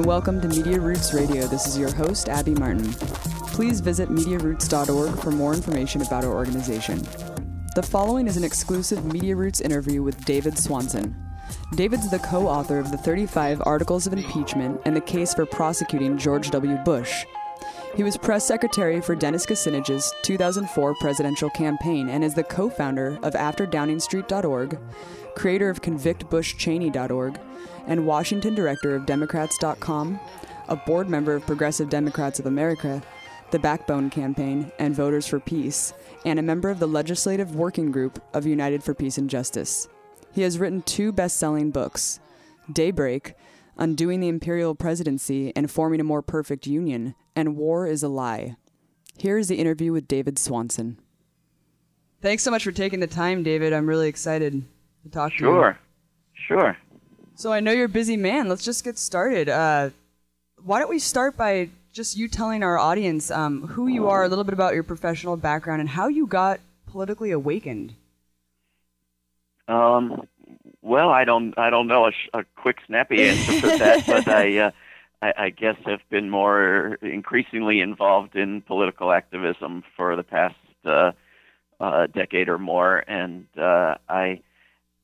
And welcome to Media Roots Radio. This is your host, Abby Martin. Please visit MediaRoots.org for more information about our organization. The following is an exclusive Media Roots interview with David Swanson. David's the co author of the 35 Articles of Impeachment and the case for prosecuting George W. Bush. He was press secretary for Dennis Kucinich's 2004 presidential campaign and is the co founder of AfterDowningstreet.org, creator of ConvictBushCheney.org, and Washington director of Democrats.com, a board member of Progressive Democrats of America, the Backbone Campaign, and Voters for Peace, and a member of the Legislative Working Group of United for Peace and Justice. He has written two best selling books Daybreak, Undoing the Imperial Presidency and Forming a More Perfect Union, and War is a Lie. Here is the interview with David Swanson. Thanks so much for taking the time, David. I'm really excited to talk sure. to you. Sure. Sure. So I know you're a busy man. Let's just get started. Uh, why don't we start by just you telling our audience um, who you are, a little bit about your professional background, and how you got politically awakened? Um, well, I don't, I don't know a, sh- a quick, snappy answer for that, but I, uh, I, I guess have been more increasingly involved in political activism for the past uh, uh, decade or more, and uh, I,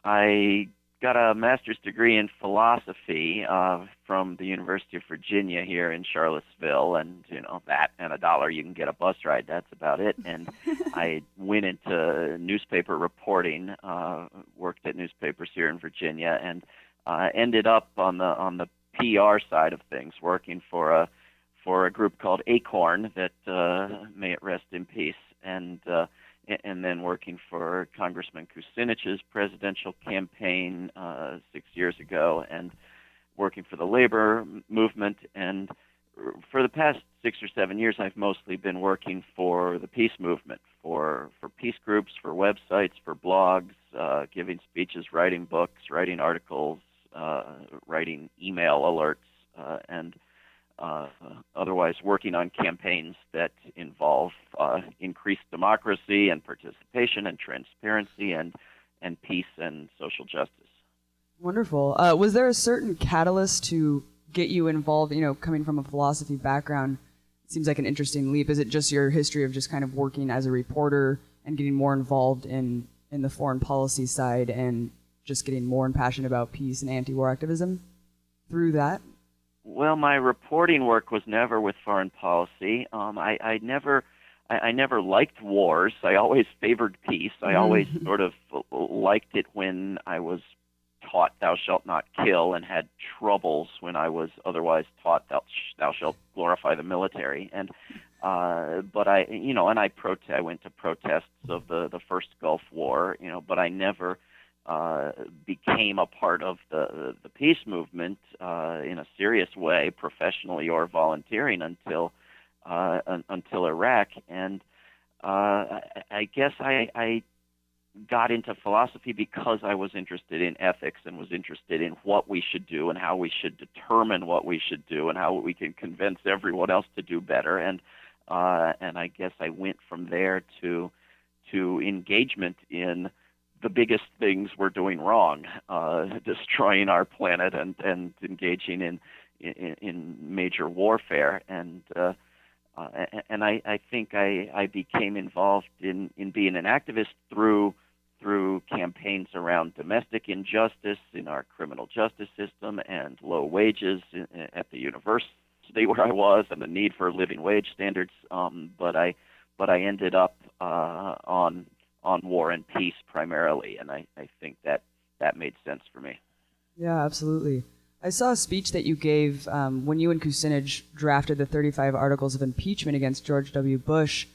I got a master's degree in philosophy uh, from the University of Virginia here in Charlottesville, and you know that and a dollar you can get a bus ride. That's about it. And I went into newspaper reporting, uh, worked at newspapers here in Virginia, and uh, ended up on the on the PR side of things, working for a for a group called Acorn that uh, may it rest in peace, and uh, and then working for Congressman Kucinich's presidential campaign uh, six years ago, and working for the labor movement. And for the past six or seven years, I've mostly been working for the peace movement, for for peace groups, for websites, for blogs, uh, giving speeches, writing books, writing articles, uh, writing email alerts, uh, and uh, otherwise working on campaigns that involve uh, increased democracy and participation and transparency and and peace and social justice. Wonderful. Uh, was there a certain catalyst to get you involved? You know, coming from a philosophy background, seems like an interesting leap. Is it just your history of just kind of working as a reporter and getting more involved in in the foreign policy side and just getting more passionate about peace and anti-war activism through that? Well, my reporting work was never with foreign policy. Um, I, I never, I, I never liked wars. I always favored peace. I mm-hmm. always sort of liked it when I was taught "Thou shalt not kill" and had troubles when I was otherwise taught "Thou, thou shalt glorify the military." And uh, but I, you know, and I protest. I went to protests of the the first Gulf War, you know, but I never uh, became a part of the the peace movement uh, in a serious way, professionally or volunteering, until uh, un, until Iraq. And uh, I, I guess I, I got into philosophy because I was interested in ethics and was interested in what we should do and how we should determine what we should do and how we can convince everyone else to do better. And uh, and I guess I went from there to to engagement in the biggest things we're doing wrong, uh, destroying our planet and, and engaging in, in, in major warfare. And uh, uh, and I, I think I, I became involved in, in being an activist through through campaigns around domestic injustice in our criminal justice system and low wages at the university where I was and the need for living wage standards. Um, but I but I ended up uh, on on war and peace primarily, and I, I think that that made sense for me. Yeah, absolutely. I saw a speech that you gave um, when you and Kucinich drafted the 35 articles of impeachment against George W. Bush.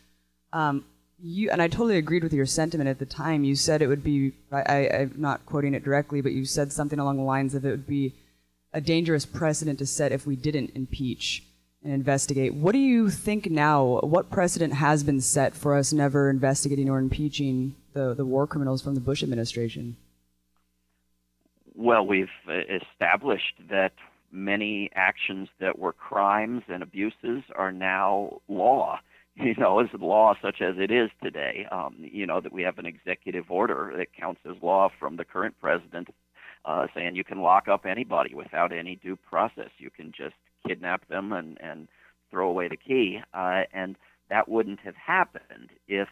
Um, you and I totally agreed with your sentiment at the time. You said it would be I, I'm not quoting it directly, but you said something along the lines of it would be a dangerous precedent to set if we didn't impeach and investigate. What do you think now? What precedent has been set for us never investigating or impeaching the, the war criminals from the Bush administration? Well, we've established that many actions that were crimes and abuses are now law. You know, as law such as it is today. Um, you know that we have an executive order that counts as law from the current president uh, saying you can lock up anybody without any due process. You can just kidnap them and and throw away the key, uh, and that wouldn't have happened if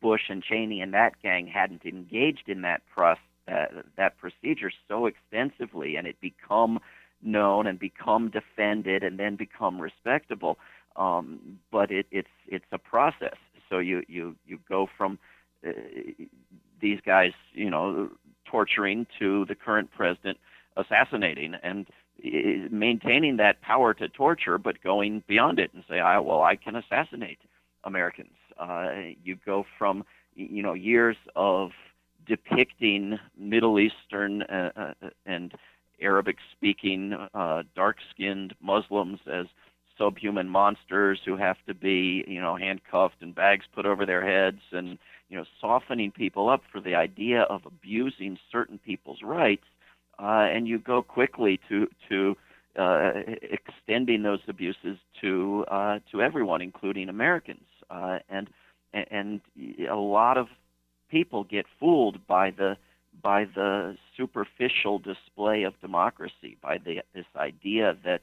Bush and Cheney and that gang hadn't engaged in that process. Uh, that procedure so extensively and it become known and become defended and then become respectable. Um, but it, it's it's a process. So you you you go from uh, these guys, you know, torturing to the current president assassinating and maintaining that power to torture, but going beyond it and say, I, well, I can assassinate Americans. Uh, you go from you know years of depicting Middle Eastern uh, uh, and Arabic speaking, uh, dark skinned Muslims as subhuman monsters who have to be, you know, handcuffed and bags put over their heads and, you know, softening people up for the idea of abusing certain people's rights. Uh, and you go quickly to, to uh, extending those abuses to, uh, to everyone, including Americans. Uh, and, and a lot of people get fooled by the by the superficial display of democracy, by the, this idea that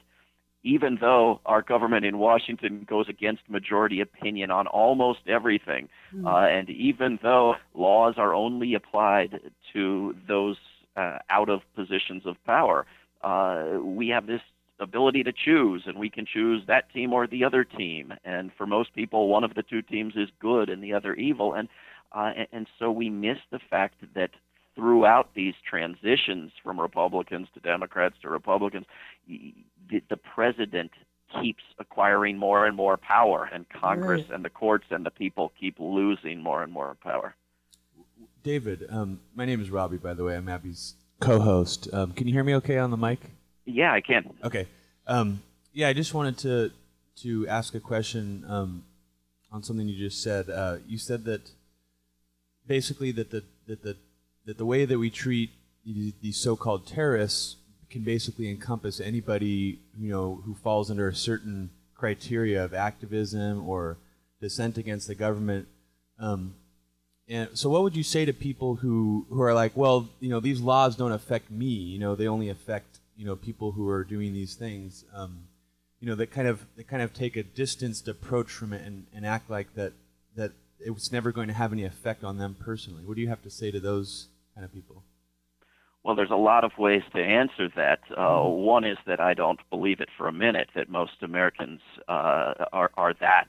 even though our government in Washington goes against majority opinion on almost everything, mm. uh, and even though laws are only applied to those uh, out of positions of power, uh, we have this ability to choose, and we can choose that team or the other team. And for most people, one of the two teams is good and the other evil. And uh, and, so we miss the fact that throughout these transitions from Republicans to Democrats to Republicans, the, the president keeps acquiring more and more power, and Congress right. and the courts and the people keep losing more and more power. David, um, my name is Robbie, by the way. I'm Abby's co-host. Um, can you hear me okay on the mic? Yeah, I can. Okay. Um, yeah, I just wanted to to ask a question um, on something you just said. Uh, you said that basically that the that the that the way that we treat these so-called terrorists can basically encompass anybody you know who falls under a certain criteria of activism or dissent against the government. Um, and so, what would you say to people who who are like, well, you know, these laws don't affect me. You know, they only affect you know people who are doing these things. Um, you know, that kind of that kind of take a distanced approach from it and, and act like that that it's never going to have any effect on them personally. What do you have to say to those kind of people? Well, there's a lot of ways to answer that. Uh, mm-hmm. One is that I don't believe it for a minute that most Americans uh, are, are that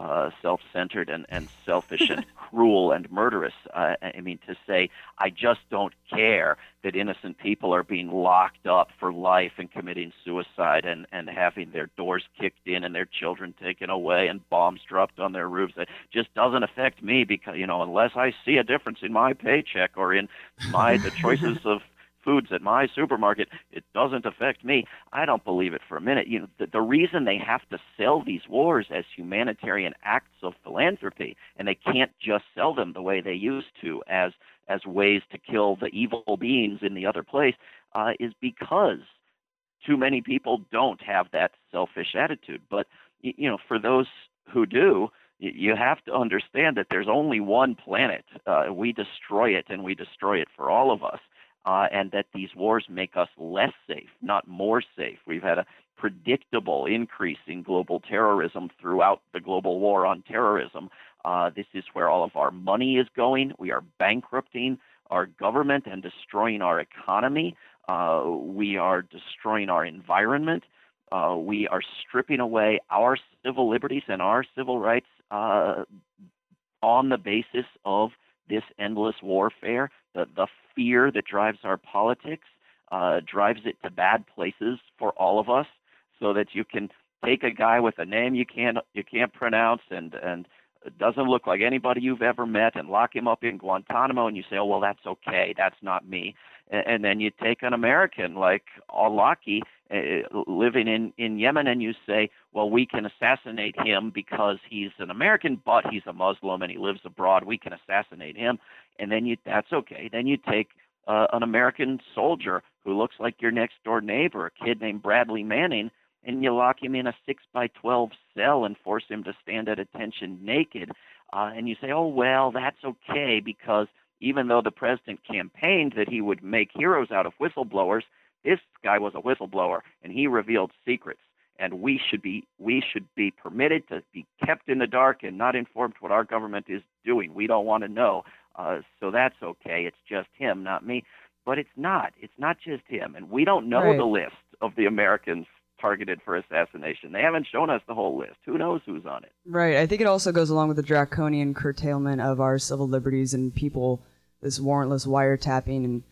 uh, self-centered and, and selfish and cruel and murderous. Uh, I mean, to say I just don't care that innocent people are being locked up for life and committing suicide and and having their doors kicked in and their children taken away and bombs dropped on their roofs. That just doesn't affect me because you know unless I see a difference in my paycheck or in my the choices of foods at my supermarket, it doesn't affect me. I don't believe it for a minute. You know, the, the reason they have to sell these wars as humanitarian acts of philanthropy, and they can't just sell them the way they used to as as ways to kill the evil beings in the other place, uh, is because too many people don't have that selfish attitude. But you know, for those who do, you have to understand that there's only one planet. Uh, we destroy it, and we destroy it for all of us uh, and that these wars make us less safe, not more safe. We've had a predictable increase in global terrorism throughout the global war on terrorism. Uh, this is where all of our money is going. We are bankrupting our government and destroying our economy. Uh, we are destroying our environment. Uh, we are stripping away our civil liberties and our civil rights uh, on the basis of this endless warfare, the, the fear that drives our politics, uh, drives it to bad places for all of us, so that you can take a guy with a name you can't you can't pronounce and and doesn't look like anybody you've ever met and lock him up in Guantanamo and you say, oh, well, that's okay. That's not me. And, and then you take an American like Awlaki uh, living in, in Yemen and you say, well, we can assassinate him because he's an American, but he's a Muslim and he lives abroad. We can assassinate him. And then you, that's okay. Then you take uh, an American soldier who looks like your next door neighbor, a kid named Bradley Manning, and you lock him in a six by twelve cell and force him to stand at attention naked, uh, and you say, "Oh well, that's okay because even though the president campaigned that he would make heroes out of whistleblowers, this guy was a whistleblower and he revealed secrets. And we should be we should be permitted to be kept in the dark and not informed what our government is doing. We don't want to know. Uh, so that's okay. It's just him, not me. But it's not. It's not just him. And we don't know Right. the list of the Americans targeted for assassination. They haven't shown us the whole list. Who knows who's on it? Right. I think it also goes along with the draconian curtailment of our civil liberties and people, this warrantless wiretapping and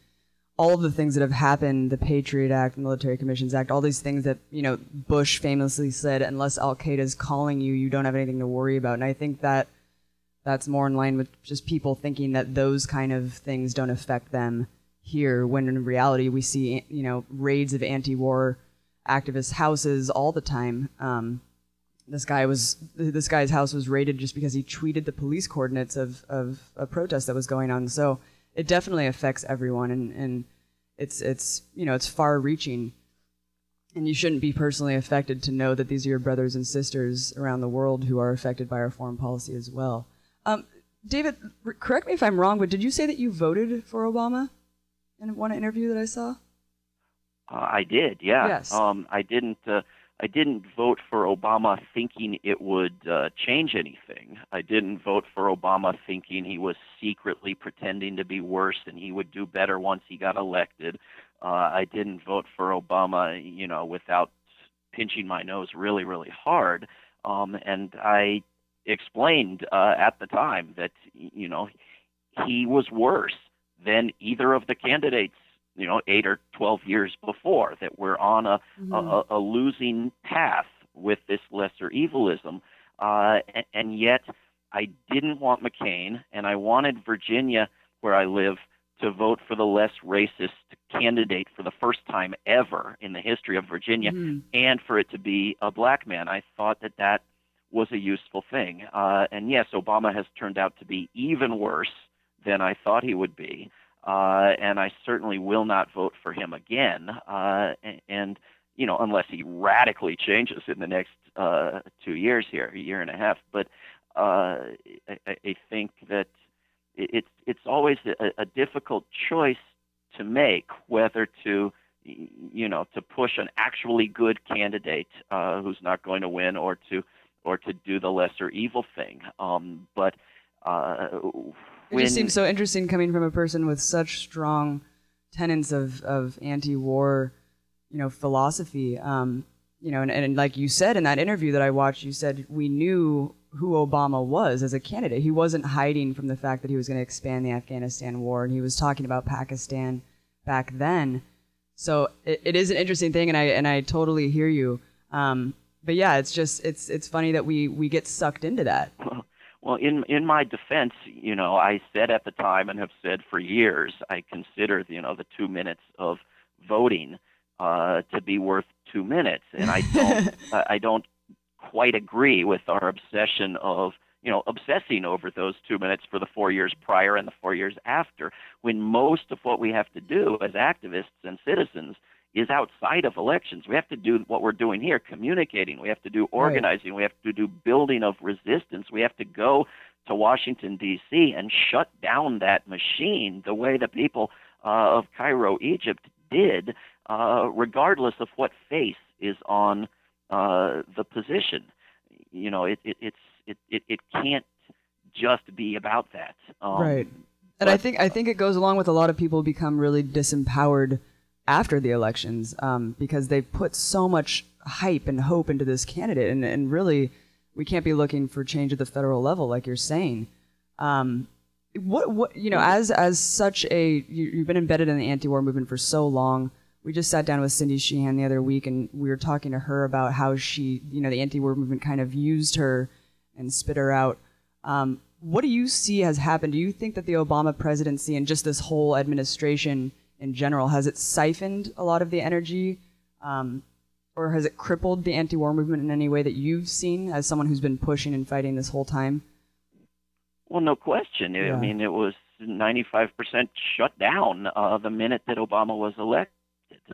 all of the things that have happened, the Patriot Act, Military Commissions Act, all these things that, you know, Bush famously said, unless Al Qaeda is calling you, you don't have anything to worry about. And I think that that's more in line with just people thinking that those kind of things don't affect them here, when in reality we see, you know, raids of anti-war activist houses all the time. Um, this guy was this guy's house was raided just because he tweeted the police coordinates of, of a protest that was going on. So it definitely affects everyone, and, and it's it's you know it's far reaching, and you shouldn't be personally affected to know that these are your brothers and sisters around the world who are affected by our foreign policy as well. Um, David, correct me if I'm wrong, but did you say that you voted for Obama in one interview that I saw? Uh, I did, yeah. Yes. Um, I didn't. Uh, I didn't vote for Obama thinking it would uh, change anything. I didn't vote for Obama thinking he was secretly pretending to be worse and he would do better once he got elected. Uh, I didn't vote for Obama, you know, without pinching my nose really, really hard. Um, and I explained uh, at the time that, you know, he was worse than either of the candidates you know eight or twelve years before that we're on a a, a losing path with this lesser evilism. Uh, and, and yet I didn't want McCain and I wanted Virginia where I live to vote for the less racist candidate for the first time ever in the history of Virginia Mhm. and for it to be a black man. I thought that that was a useful thing. Uh, and yes Obama has turned out to be even worse than I thought he would be uh, and I certainly will not vote for him again. Uh, and, you know, unless he radically changes in the next uh, two years here, a year and a half. But uh, I, I I think that it's it's always a, a difficult choice to make whether to you know to push an actually good candidate uh, who's not going to win or to or to do the lesser evil thing. Um, but uh, It when just seems so interesting coming from a person with such strong tenets of, of anti-war, you know, philosophy. Um, you know, and, and like you said in that interview that I watched, you said we knew who Obama was as a candidate. He wasn't hiding from the fact that he was going to expand the Afghanistan war, and he was talking about Pakistan back then. So it, it is an interesting thing, and I and I totally hear you. Um, but yeah, it's just it's it's funny that we we get sucked into that. Well, in in my defense, you know, I said at the time and have said for years, I consider you know the two minutes of voting uh, to be worth two minutes, and I don't I I don't quite agree with our obsession of you know obsessing over those two minutes for the four years prior and the four years after, when most of what we have to do as activists and citizens is outside of elections. We have to do what we're doing here, communicating. We have to do organizing. We have to do building of resistance. We have to go to Washington D.C. and shut down that machine the way the people uh, of Cairo, Egypt, did, uh, regardless of what face is on uh, the position. You know, it, it it's it, it it can't just be about that. Um, Right. And I think I think it goes along with a lot of people become really disempowered after the elections um, because they've put so much hype and hope into this candidate, and, and really we can't be looking for change at the federal level, like you're saying. Um, what what you know, as as such a you, you've been embedded in the anti-war movement for so long. We just sat down with Cindy Sheehan the other week, and we were talking to her about how she, you know, the anti-war movement kind of used her and spit her out. Um, what do you see has happened? Do you think that the Obama presidency and just this whole administration in general has it siphoned a lot of the energy, um, or has it crippled the anti-war movement in any way that you've seen as someone who's been pushing and fighting this whole time? Well, no question. I mean, it was 95% shut down uh, the minute that Obama was elected.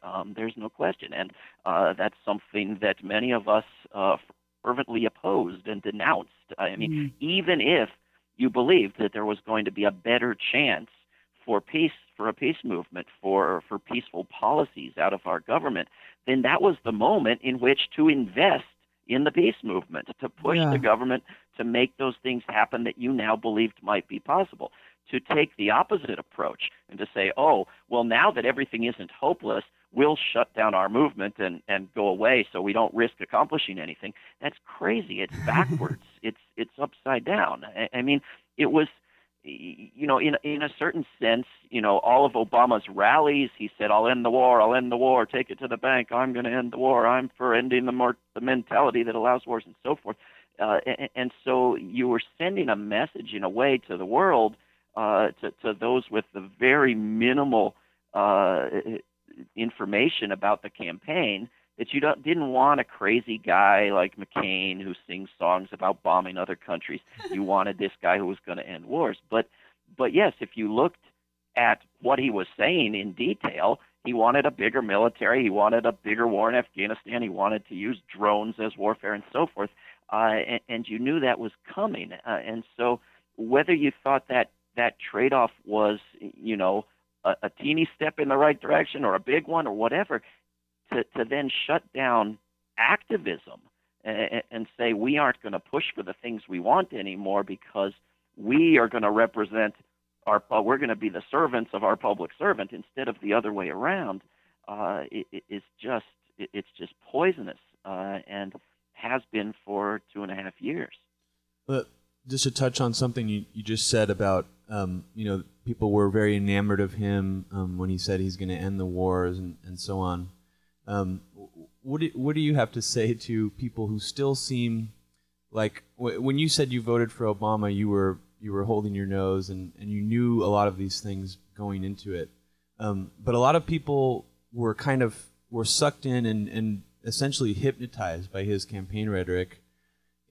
Um, there's no question. And uh, that's something that many of us uh, fervently opposed and denounced. I mean, even if you believed that there was going to be a better chance for peace, for a peace movement, for for peaceful policies out of our government, then that was the moment in which to invest in the peace movement, to push Yeah. the government to make those things happen that you now believed might be possible. To take the opposite approach and to say, oh, well, now that everything isn't hopeless, we'll shut down our movement and, and go away so we don't risk accomplishing anything. That's crazy. It's backwards. it's it's upside down. I, I mean, it was you know, in in a certain sense, you know, all of Obama's rallies, he said, "I'll end the war. I'll end the war. Take it to the bank. I'm going to end the war. I'm for ending the more the mentality that allows wars and so forth." Uh, and, and so you were sending a message in a way to the world, uh, to to those with the very minimal uh, information about the campaign that you don't, didn't want a crazy guy like McCain who sings songs about bombing other countries. You wanted this guy who was going to end wars. But but yes, if you looked at what he was saying in detail, he wanted a bigger military. He wanted a bigger war in Afghanistan. He wanted to use drones as warfare and so forth. Uh, and, and you knew that was coming. Uh, and so whether you thought that that trade-off was, you know, a, a teeny step in the right direction or a big one or whatever, to, to then shut down activism and, and say we aren't going to push for the things we want anymore because we are going to represent our we're going to be the servants of our public servant instead of the other way around uh, it, it is just it, it's just poisonous uh, and has been for two and a half years. But just to touch on something you, you just said about um, you know people were very enamored of him um, when he said he's going to end the wars and, and so on. Um, what do, what do you have to say to people who still seem like when you said you voted for Obama, you were you were holding your nose and, and you knew a lot of these things going into it, um, but a lot of people were kind of were sucked in and, and essentially hypnotized by his campaign rhetoric,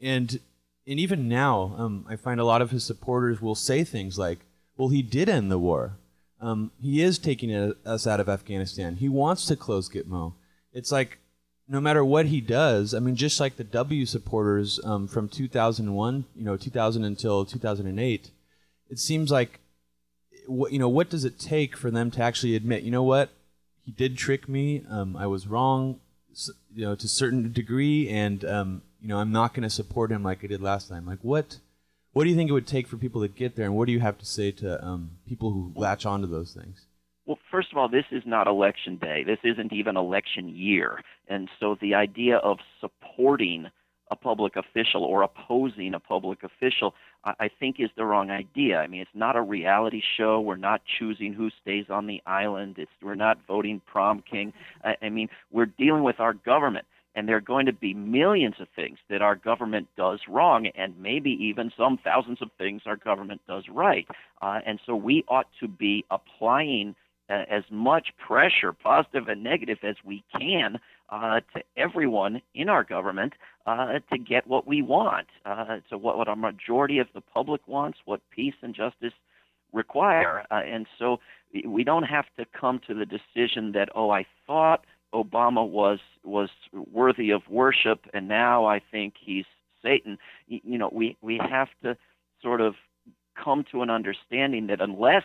and and even now, um, I find a lot of his supporters will say things like, "Well, he did end the war. Um, he is taking us out of Afghanistan. He wants to close Gitmo." It's like no matter what he does, I mean, just like the W supporters um, from 2001, you know, 2000 until 2008, it seems like, what you know, what does it take for them to actually admit, you know what, he did trick me, um, I was wrong, you know, to a certain degree, and um, you know, I'm not going to support him like I did last time. Like, what, what do you think it would take for people to get there, and what do you have to say to um, people who latch onto those things? Well, first of all, this is not election day. This isn't even election year. And so the idea of supporting a public official or opposing a public official, I, think, is the wrong idea. I mean, it's not a reality show. We're not choosing who stays on the island. It's we're not voting prom king. I, I mean, we're dealing with our government. And there are going to be millions of things that our government does wrong, and maybe even some thousands of things our government does right. Uh, and so we ought to be applying as much pressure, positive and negative, as we can uh, to everyone in our government uh, to get what we want, uh, to what, what a majority of the public wants, what peace and justice require. Uh, and so we don't have to come to the decision that, oh, I thought Obama was was worthy of worship, and now I think he's Satan. You know, we we have to sort of come to an understanding that unless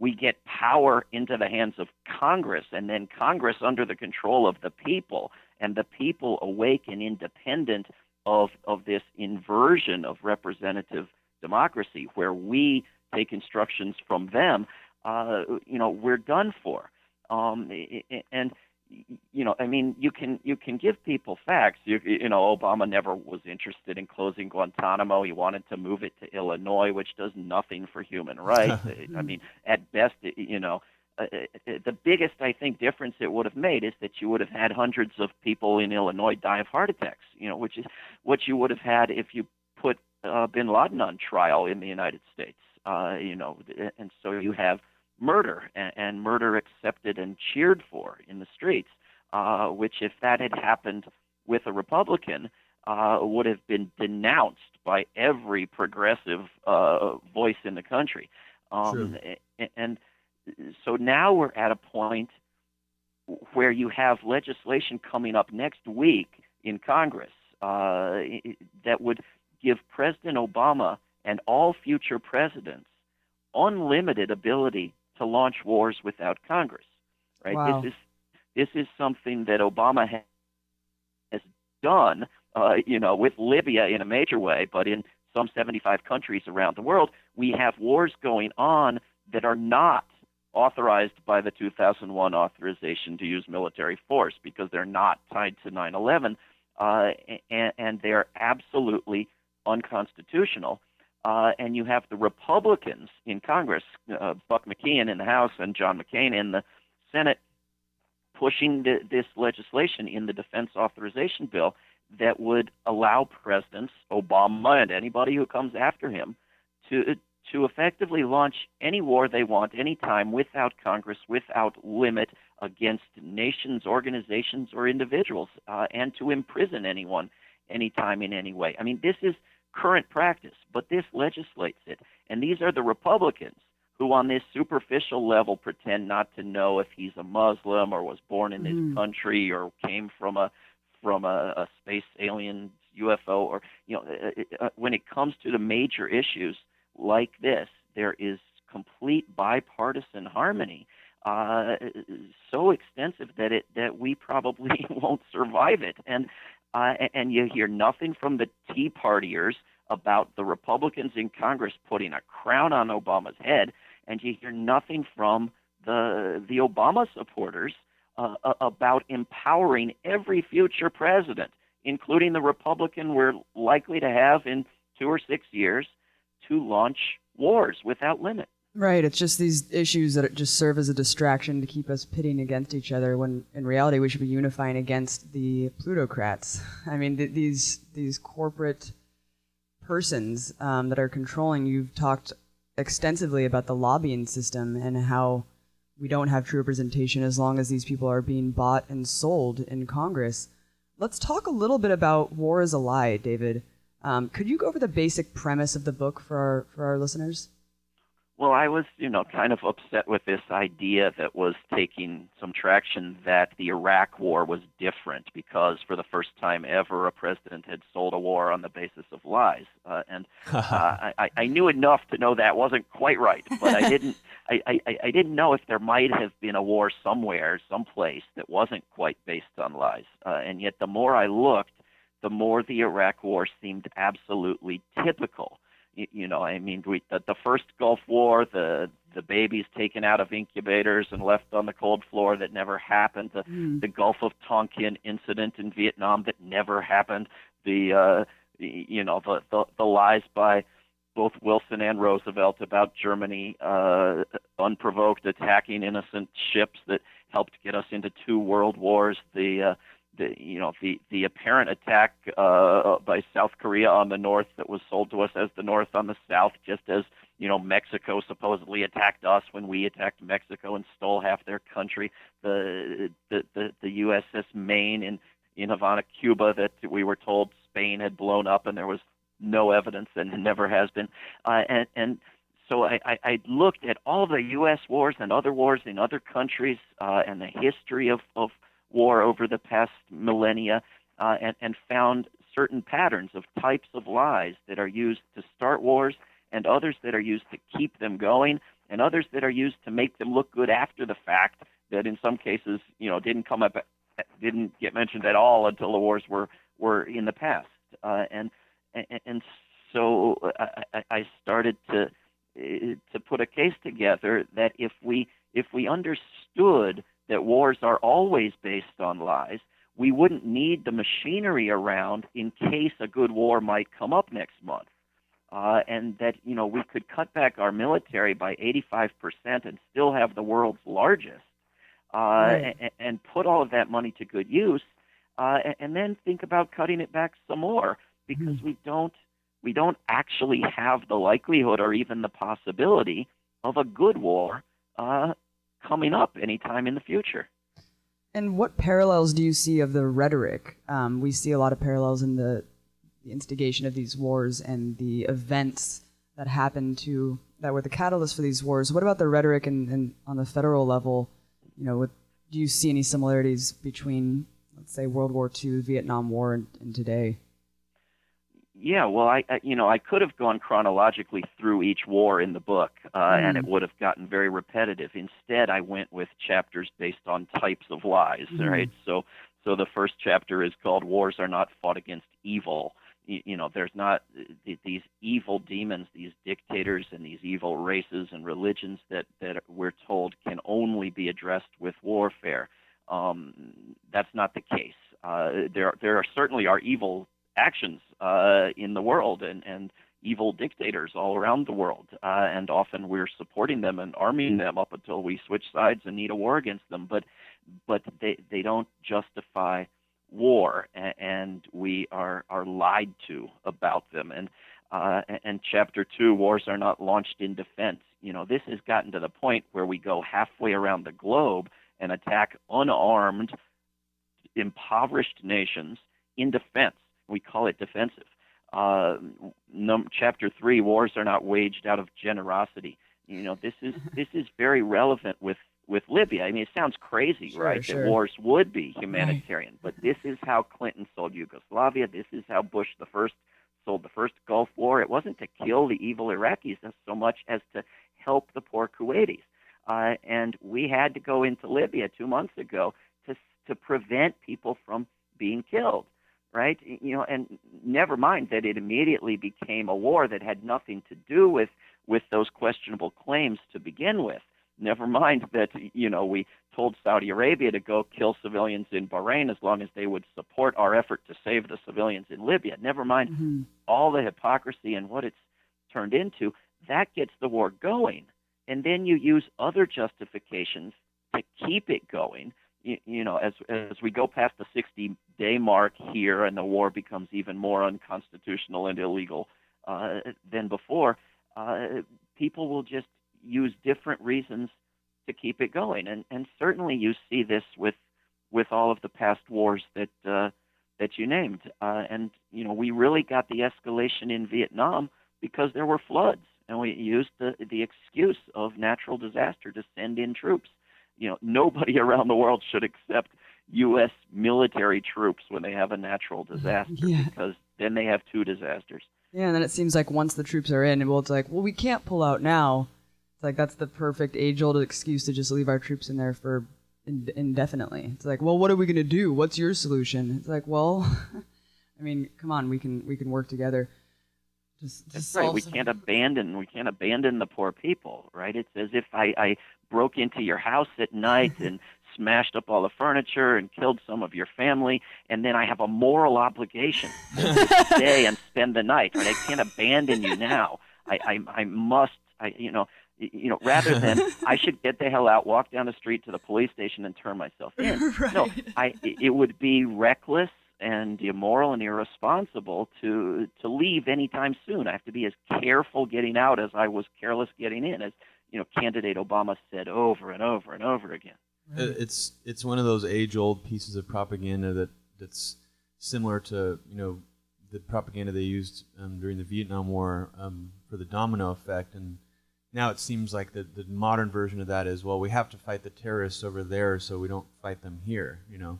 we get power into the hands of Congress, and then Congress under the control of the people, and the people awake and independent of of this inversion of representative democracy, where we take instructions from them. Uh, you know, we're done for. Um, and you know, I mean, you can you can give people facts. You, you know, Obama never was interested in closing Guantanamo. He wanted to move it to Illinois, which does nothing for human rights. I mean, at best, you know, uh, the biggest I think difference it would have made is that you would have had hundreds of people in Illinois die of heart attacks. You know, which is what you would have had if you put uh, Bin Laden on trial in the United States. Uh, you know, and so you have murder and, and murder accepted and cheered for in the streets, uh, which, if that had happened with a Republican, uh, would have been denounced by every progressive uh, voice in the country. Um, and so now we're at a point where you have legislation coming up next week in Congress uh, that would give President Obama and all future presidents unlimited ability to launch wars without Congress. Right? Wow. This is this is something that Obama ha- has done, uh, you know, with Libya in a major way, but in some 75 countries around the world, we have wars going on that are not authorized by the 2001 authorization to use military force because they're not tied to 9 11 uh, and, and, they're absolutely unconstitutional. Uh, and you have the Republicans in Congress, uh, Buck McKeon in the House and John McCain in the Senate, pushing th- this legislation in the defense authorization bill that would allow presidents, Obama and anybody who comes after him, to to effectively launch any war they want anytime without Congress, without limit against nations, organizations, or individuals, uh, and to imprison anyone anytime in any way. I mean, this is current practice, but this legislates it. And these are the Republicans who, on this superficial level, pretend not to know if he's a Muslim or was born in this Mm. country or came from a from a, a space alien UFO or you know uh, uh, when it comes to the major issues like this, there is complete bipartisan harmony, uh, so extensive that it that we probably won't survive it. And uh, and you hear nothing from the Tea Partiers about the Republicans in Congress putting a crown on Obama's head, and you hear nothing from the the Obama supporters uh, about empowering every future president, including the Republican we're likely to have in two or six years, to launch wars without limit. Right. It's just these issues that just serve as a distraction to keep us pitting against each other. When in reality, we should be unifying against the plutocrats. I mean, th- these these corporate persons um, that are controlling. You've talked extensively about the lobbying system and how we don't have true representation as long as these people are being bought and sold in Congress. Let's talk a little bit about War is a Lie, David. Um, could you go over the basic premise of the book for our for our listeners? Well, I was, you know, kind of upset with this idea that was taking some traction that the Iraq War was different because for the first time ever, a president had sold a war on the basis of lies, uh, and uh, I, I knew enough to know that wasn't quite right, but I didn't. I, I, I didn't know if there might have been a war somewhere, someplace that wasn't quite based on lies, uh, and yet the more I looked, the more the Iraq War seemed absolutely typical you know, I mean, we, the, the first Gulf War, the the babies taken out of incubators and left on the cold floor that never happened. The Mm. the Gulf of Tonkin incident in Vietnam that never happened. The uh, you know the, the the lies by both Wilson and Roosevelt about Germany uh, unprovoked attacking innocent ships that helped get us into two world wars. The uh, the you know the the apparent attack uh, by South Korea on the North that was sold to us as the North on the South, just as you know Mexico supposedly attacked us when we attacked Mexico and stole half their country. The the the, the USS Maine in in Havana, Cuba, that we were told Spain had blown up, and there was no evidence and never has been. Uh, and and so I, I, I looked at all the U.S. wars and other wars in other countries uh, and the history of, of war over the past millennia uh, and, and found certain patterns of types of lies that are used to start wars and others that are used to keep them going and others that are used to make them look good after the fact that in some cases you know didn't come up didn't get mentioned at all until the wars were were in the past. Uh, and, and and so I, I started to to put a case together that if we if we understood that wars are always based on lies, we wouldn't need the machinery around in case a good war might come up next month. Uh, and that you know we could cut back our military by 85% and still have the world's largest, uh, Right. and, and put all of that money to good use, uh, and, and then think about cutting it back some more because Mhm. we don't we don't actually have the likelihood or even the possibility of a good war uh, coming up anytime in the future. And what parallels do you see of the rhetoric? Um, we see a lot of parallels in the, the instigation of these wars and the events that happened to that were the catalyst for these wars. What about the rhetoric and, and on the federal level? You know, with, do you see any similarities between, let's say, World War II, Vietnam War, and, and today? Yeah, well, I, I you know I could have gone chronologically through each war in the book, uh, mm. and it would have gotten very repetitive. Instead, I went with chapters based on types of lies. Mm. Right, so so the first chapter is called "Wars Are Not Fought Against Evil." You, you know, there's not these evil demons, these dictators, and these evil races and religions that that we're told can only be addressed with warfare. Um, that's not the case. Uh, there there are certainly are evil actions uh, in the world and, and evil dictators all around the world. Uh, and often we're supporting them and arming them up until we switch sides and need a war against them. But, but they, they don't justify war, and, we are, are lied to about them. And, uh, and chapter two, wars are not launched in defense. You know, this has gotten to the point where we go halfway around the globe and attack unarmed, impoverished nations in defense we call it defensive. Uh, num- chapter three: Wars are not waged out of generosity. You know, this is this is very relevant with with Libya. I mean, it sounds crazy, sure, right? Sure. That wars would be humanitarian, right. but this is how Clinton sold Yugoslavia. This is how Bush the first sold the first Gulf War. It wasn't to kill the evil Iraqis so much as to help the poor Kuwaitis. Uh, and we had to go into Libya two months ago to to prevent people from being killed right? You know, and never mind that it immediately became a war that had nothing to do with with those questionable claims to begin with. Never mind that you know we told Saudi Arabia to go kill civilians in Bahrain as long as they would support our effort to save the civilians in Libya. Never mind mm-hmm. all the hypocrisy and what it's turned into. That gets the war going, and then you use other justifications to keep it going you, know, as as we go past the 60 day mark here, and the war becomes even more unconstitutional and illegal uh, than before, uh, people will just use different reasons to keep it going, and and certainly you see this with with all of the past wars that uh, that you named, uh, and you know we really got the escalation in Vietnam because there were floods, and we used the the excuse of natural disaster to send in troops you know, nobody around the world should accept U.S. military troops when they have a natural disaster yeah. because then they have two disasters. Yeah, and then it seems like once the troops are in, well, it's like, well, we can't pull out now. It's like that's the perfect age-old excuse to just leave our troops in there for indefinitely. It's like, well, what are we gonna do? What's your solution? It's like, well, I mean, come on, we can we can work together. Just, just That's right. We can't abandon. We can't abandon the poor people, right? It's as if I, I broke into your house at night and smashed up all the furniture and killed some of your family, and then I have a moral obligation to stay and spend the night. Right? I can't abandon you now. I, I, I must. I, you know, you know, rather than I should get the hell out, walk down the street to the police station, and turn myself in. right. No, I. It would be reckless and immoral and irresponsible to to leave anytime soon. I have to be as careful getting out as I was careless getting in, as you know, candidate Obama said over and over and over again. It's it's one of those age old pieces of propaganda that that's similar to you know the propaganda they used um, during the Vietnam War um, for the domino effect, and now it seems like the the modern version of that is well we have to fight the terrorists over there so we don't fight them here. You know,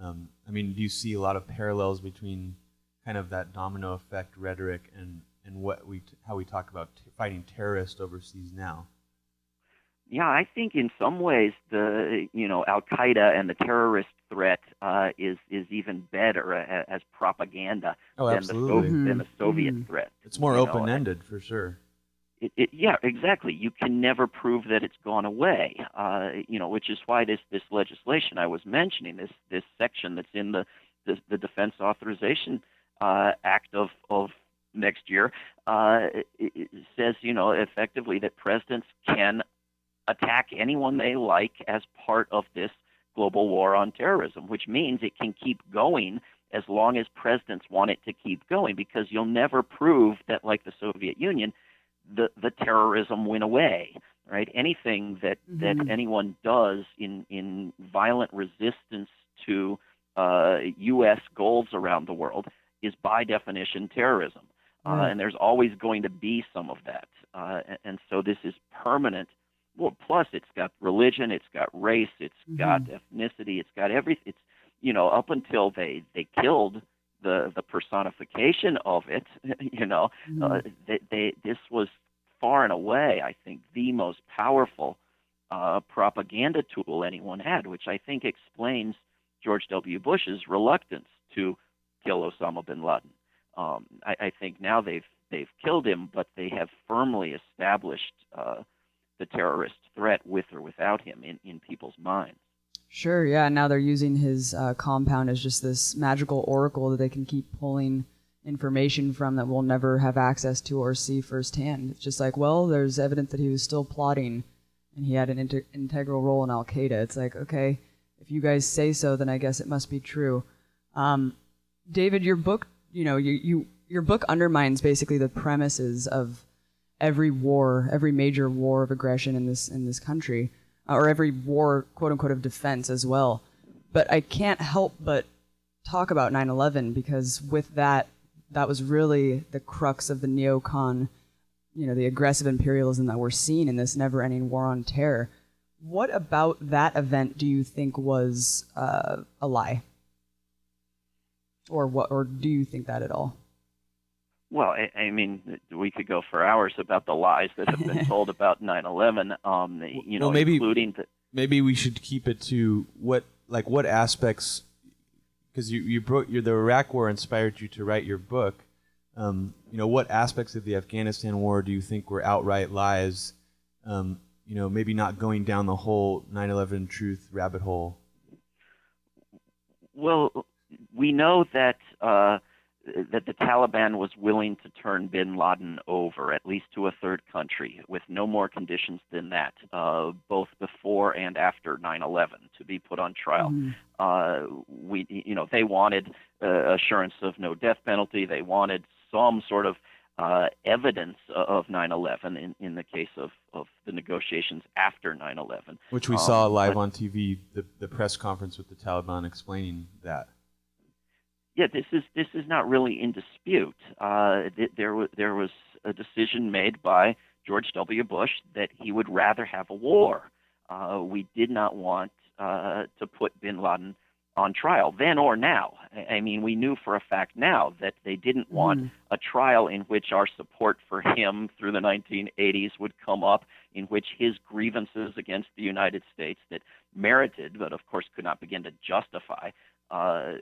um, I mean, do you see a lot of parallels between kind of that domino effect rhetoric and and what we t- how we talk about t- fighting terrorists overseas now? Yeah, I think in some ways the you know Al Qaeda and the terrorist threat uh, is is even better uh, as propaganda oh, than, absolutely. the, mm-hmm. than the Soviet mm-hmm. threat. It's more open ended for sure. It, it, yeah, exactly. You can never prove that it's gone away. Uh, you know, which is why this this legislation I was mentioning, this this section that's in the the, the Defense Authorization uh, Act of of next year uh, it, says, you know, effectively that presidents can attack anyone they like as part of this global war on terrorism, which means it can keep going as long as presidents want it to keep going because you'll never prove that, like the Soviet Union, the, the terrorism went away. Right? Anything that, mm-hmm. that anyone does in, in violent resistance to uh, U.S. goals around the world is by definition terrorism. Uh, and there's always going to be some of that. Uh, and, and so this is permanent well, plus it's got religion, it's got race, it's mm-hmm. got ethnicity, it's got everything. It's you know up until they they killed the the personification of it. You know, Mhm. uh, they, they this was far and away, I think, the most powerful uh, propaganda tool anyone had, which I think explains George W. Bush's reluctance to kill Osama bin Laden. Um, I, I think now they've they've killed him, but they have firmly established uh, the terrorist threat with or without him in, in people's minds. Sure, yeah. Now they're using his uh, compound as just this magical oracle that they can keep pulling information from that we'll never have access to or see firsthand. It's just like, well, there's evidence that he was still plotting and he had an inter- integral role in Al Qaeda. It's like, okay, if you guys say so, then I guess it must be true. Um, David, your book, you know, you, you your book undermines basically the premises of every war, every major war of aggression in this in this country, or every war, quote unquote, of defense as well. But I can't help but talk about 9/11 because with that, that was really the crux of the neocon, you know, the aggressive imperialism that we're seeing in this never-ending war on terror. What about that event do you think was uh, a lie, or what, or do you think that at all? Well, I, I mean, we could go for hours about the lies that have been told about 9/11. Um, you know, Well, maybe- including the, maybe we should keep it to what like what aspects because you you broke your the Iraq War inspired you to write your book. Um, you know what aspects of the Afghanistan War do you think were outright lies? Um, you know maybe not going down the whole 9/11 truth rabbit hole. Well, we know that uh, that the Taliban was willing to turn Bin Laden over, at least to a third country, with no more conditions than that, uh, both before and after 9/11, to be put on trial. Mhm. Uh, we, you know, they wanted uh, assurance of no death penalty. They wanted some sort of uh, evidence of 9/11 in, in the case of, of the negotiations after 9/11. Which we Um, saw live but- on TV, the, the press conference with the Taliban explaining that. Yeah, this is this is not really in dispute. Uh, th- there was there was a decision made by George W. Bush that he would rather have a war. Uh, we did not want uh, to put Bin Laden on trial then or now. I- I mean, we knew for a fact now that they didn't want Mhm. a trial in which our support for him through the 1980s would come up, in which his grievances against the United States that merited, but of course could not begin to justify, uh,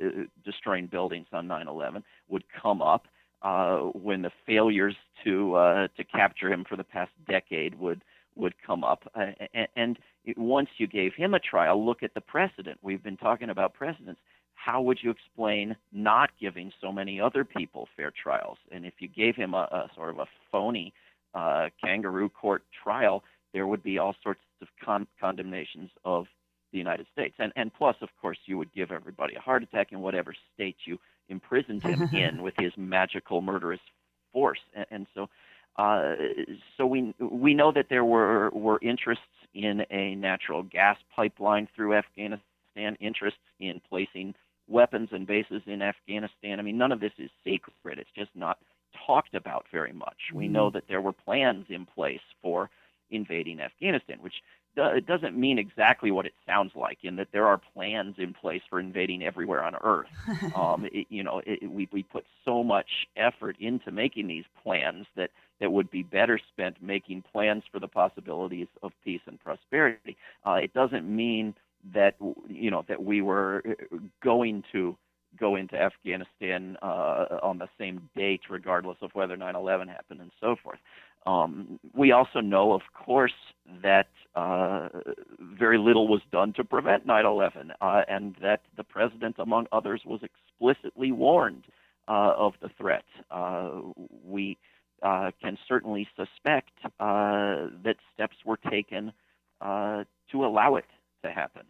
destroying buildings on 9/11 would come up. Uh, when the failures to uh, to capture him for the past decade would would come up, and, and once you gave him a trial, look at the precedent. We've been talking about precedents. How would you explain not giving so many other people fair trials? And if you gave him a, a sort of a phony uh, kangaroo court trial, there would be all sorts of con- condemnations of the United States. And, and plus, of course, you would give everybody a heart attack in whatever state you imprisoned him in with his magical murderous force. And, and so, uh, so we we know that there were were interests in a natural gas pipeline through Afghanistan, interests in placing weapons and bases in Afghanistan. I mean, none of this is secret. It's just not talked about very much. We know that there were plans in place for invading Afghanistan, which it doesn't mean exactly what it sounds like in that there are plans in place for invading everywhere on earth um, it, you know it, we, we put so much effort into making these plans that that would be better spent making plans for the possibilities of peace and prosperity uh, it doesn't mean that you know that we were uh, going to go into Afghanistan uh, on the same date, regardless of whether 9/11 happened and so forth. Um, we also know, of course, that uh, very little was done to prevent 9/11, uh, and that the president, among others, was explicitly warned uh, of the threat. Uh, we uh, can certainly suspect uh, that steps were taken uh, to allow it to happen,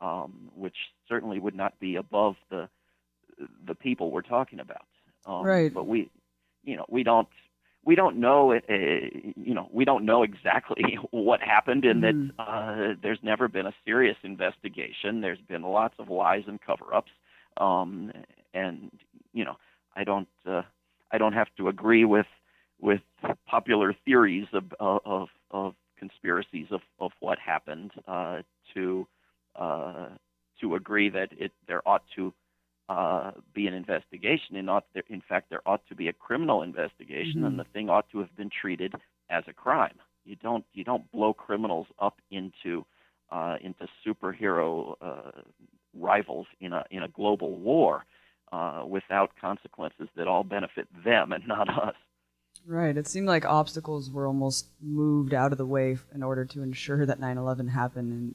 um, which certainly would not be above the the people we're talking about. Um, Right. But we, you know, we don't we don't know it. Uh, you know, we don't know exactly what happened, and Mhm. that uh, there's never been a serious investigation. There's been lots of lies and cover-ups, um, and you know, I don't uh, I don't have to agree with with popular theories of of, of conspiracies of, of what happened uh, to uh, to agree that it there ought to uh, be an investigation. In, ought, there, in fact, there ought to be a criminal investigation, Mhm. and the thing ought to have been treated as a crime. You don't you don't blow criminals up into uh, into superhero uh, rivals in a in a global war uh, without consequences that all benefit them and not us. Right. It seemed like obstacles were almost moved out of the way in order to ensure that 9/11 happened, and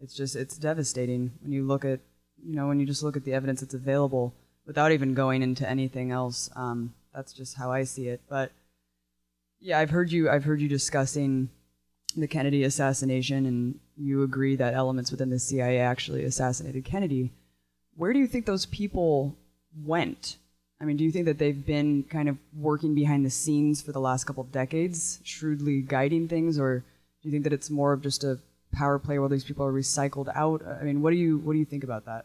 it's just it's devastating when you look at you know when you just look at the evidence that's available without even going into anything else. Um, that's just how I see it. But yeah, I've heard you I've heard you discussing the Kennedy assassination, and you agree that elements within the CIA actually assassinated Kennedy. Where do you think those people went? I mean, do you think that they've been kind of working behind the scenes for the last couple of decades, shrewdly guiding things, or do you think that it's more of just a power play where these people are recycled out? I mean, what do you what do you think about that?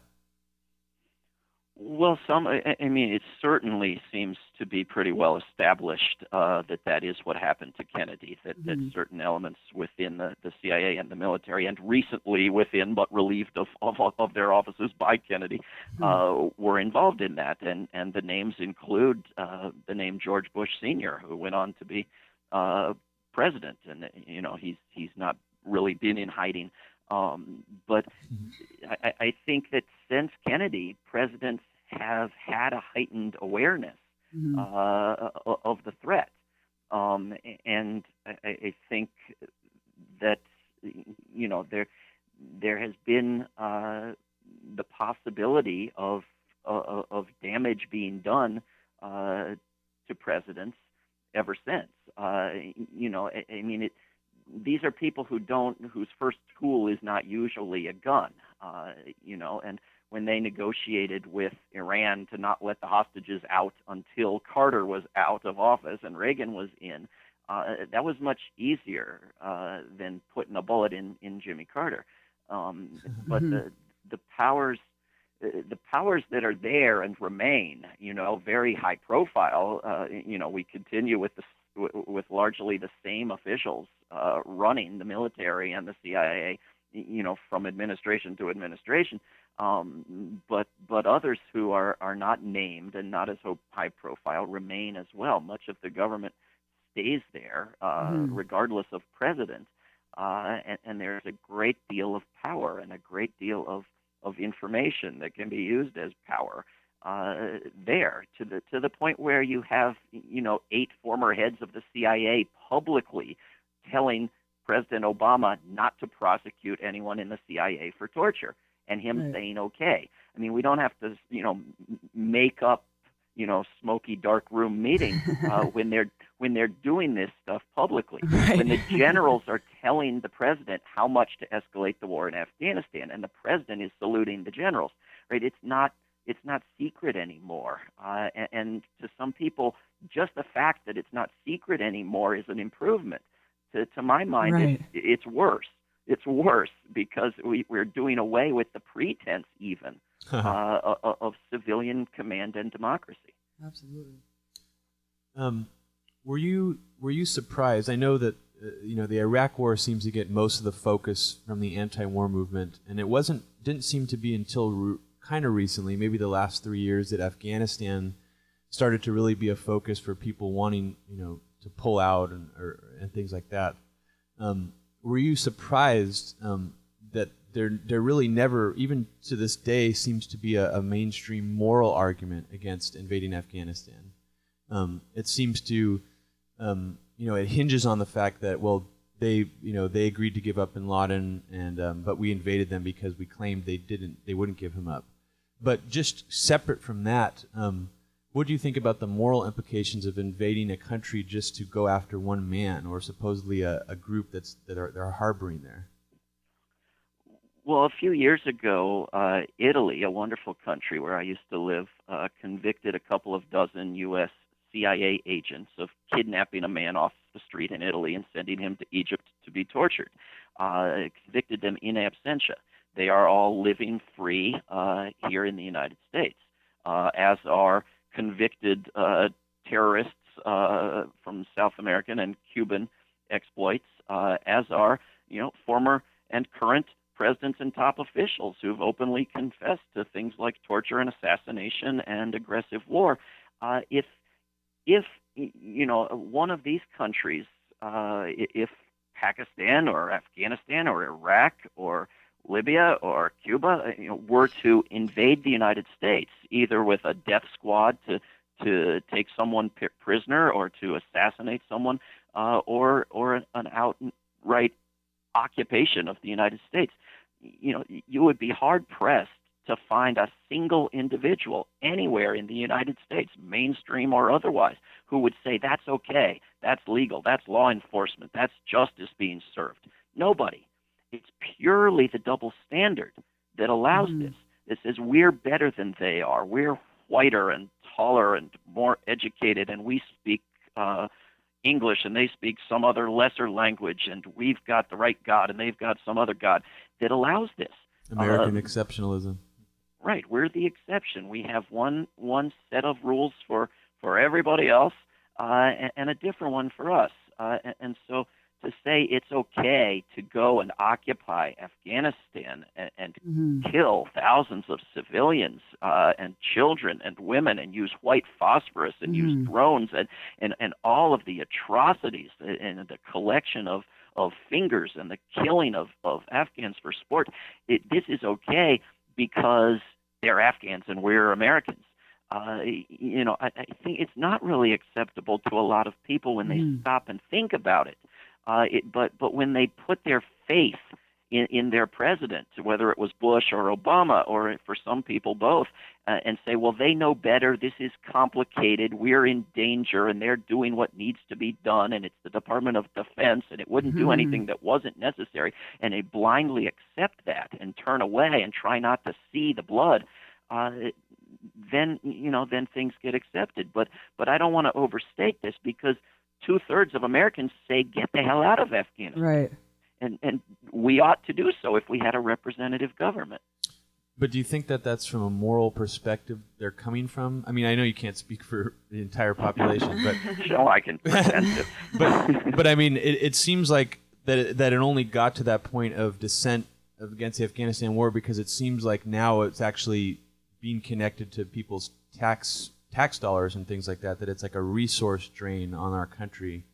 Well, some. I mean, it certainly seems to be pretty well established uh, that that is what happened to Kennedy. That, that Mhm. certain elements within the, the CIA and the military, and recently within, but relieved of of, of their offices by Kennedy, uh, were involved in that. And and the names include uh, the name George Bush Sr., who went on to be uh, president. And you know, he's he's not really been in hiding. Um, but I, I think that since Kennedy, presidents have had a heightened awareness Mhm. uh, of the threat, um, and I, I think that you know there there has been uh, the possibility of of, of damage being done uh, to presidents ever since. Uh, you know, I, I mean it these are people who don't whose first tool is not usually a gun uh, you know and when they negotiated with Iran to not let the hostages out until Carter was out of office and Reagan was in uh, that was much easier uh, than putting a bullet in in Jimmy Carter um, but the the powers uh, the powers that are there and remain, you know, very high profile. Uh, you know, we continue with the with largely the same officials uh, running the military and the CIA, you know, from administration to administration. Um, but but others who are are not named and not as high profile remain as well. Much of the government stays there, uh, Mhm. regardless of president. Uh, and, and there's a great deal of power and a great deal of of information that can be used as power uh, there to the to the point where you have you know eight former heads of the CIA publicly telling President Obama not to prosecute anyone in the CIA for torture, and him Right. saying okay. I mean, we don't have to you know make up you know smoky dark room meetings uh, when they're when they're doing this stuff publicly Right. when the generals are telling the president how much to escalate the war in Afghanistan, and the president is saluting the generals, right? It's not it's not secret anymore, uh, and, and to some people, just the fact that it's not secret anymore is an improvement. To to my mind, Right. it's, it's worse. It's worse because we, we're doing away with the pretense even uh, o- of civilian command and democracy. Absolutely. Um, were you were you surprised? I know that uh, you know the Iraq War seems to get most of the focus from the anti-war movement, and it wasn't didn't seem to be until re- kind of recently, maybe the last three years, that Afghanistan started to really be a focus for people wanting you know to pull out and or, and things like that. Um, were you surprised um, that there there really never, even to this day, seems to be a, a mainstream moral argument against invading Afghanistan? Um, it seems to, um, you know, it hinges on the fact that well, they you know they agreed to give up Bin Laden, and um, but we invaded them because we claimed they didn't, they wouldn't give him up. But just separate from that, um, what do you think about the moral implications of invading a country just to go after one man or supposedly a, a group that's that are they're harboring there? Well, a few years ago, uh, Italy, a wonderful country where I used to live, uh, convicted a couple of dozen U.S. CIA agents of kidnapping a man off the street in Italy and sending him to Egypt to be tortured. Uh, convicted them in absentia. They are all living free uh, here in the United States, uh, as are convicted uh, terrorists uh, from South American and Cuban exploits, uh, as are you know former and current presidents and top officials who've openly confessed to things like torture and assassination and aggressive war. Uh, if if you know one of these countries, uh, if Pakistan or Afghanistan or Iraq or Libya or Cuba, uh, you know, were to invade the United States, either with a death squad to to take someone prisoner or to assassinate someone, uh, or or an outright occupation of the United States, you know, you would be hard pressed to find a single individual anywhere in the United States, mainstream or otherwise, who would say that's okay, that's legal, that's law enforcement, that's justice being served. Nobody. It's purely the double standard that allows mm. this. This is we're better than they are. We're whiter and taller and more educated, and we speak uh, English and they speak some other lesser language, and we've got the right God and they've got some other God that allows this. American uh, exceptionalism. Right, we're the exception. We have one one set of rules for for everybody else, uh, and, and, a different one for us. Uh, and, and, so to say it's okay to go and occupy Afghanistan and, and mm-hmm. kill thousands of civilians uh, and children and women and use white phosphorus and mm-hmm. use drones and, and, and all of the atrocities and the collection of, of fingers and the killing of, of Afghans for sport, it, this is okay because they're Afghans and we're Americans. Uh, you know, I, I think it's not really acceptable to a lot of people when they mm. stop and think about it. Uh, it, but but when they put their faith in, in their president, whether it was Bush or Obama, or for some people both, uh, and say, well, they know better. This is complicated. We're in danger, and they're doing what needs to be done, and it's the Department of Defense, and it wouldn't do anything that wasn't necessary. And they blindly accept that and turn away and try not to see the blood. Uh, then you know, then things get accepted. But but I don't want to overstate this because two thirds of Americans say get the hell out of Afghanistan. Right. And and we ought to do so if we had a representative government. But do you think that that's from a moral perspective they're coming from? I mean, I know you can't speak for the entire population, but no, I can but but I mean, it, it seems like that it, that it only got to that point of dissent against the Afghanistan war because it seems like now it's actually being connected to people's tax tax dollars and things like that. That it's like a resource drain on our country.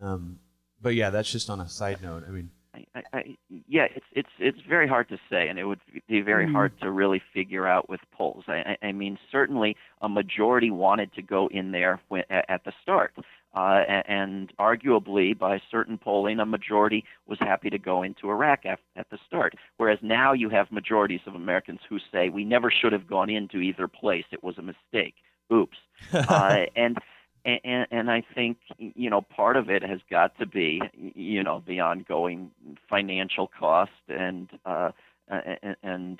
Um, but yeah, that's just on a side note. I mean, I, I, yeah, it's it's it's very hard to say, and it would be very mm-hmm. hard to really figure out with polls. I, I mean, certainly a majority wanted to go in there when, at the start, uh, and arguably by certain polling, a majority was happy to go into Iraq at, at the start. Whereas now you have majorities of Americans who say we never should have gone into either place; it was a mistake oops. uh, and and, and I think you know part of it has got to be you know the ongoing financial cost and uh, and, and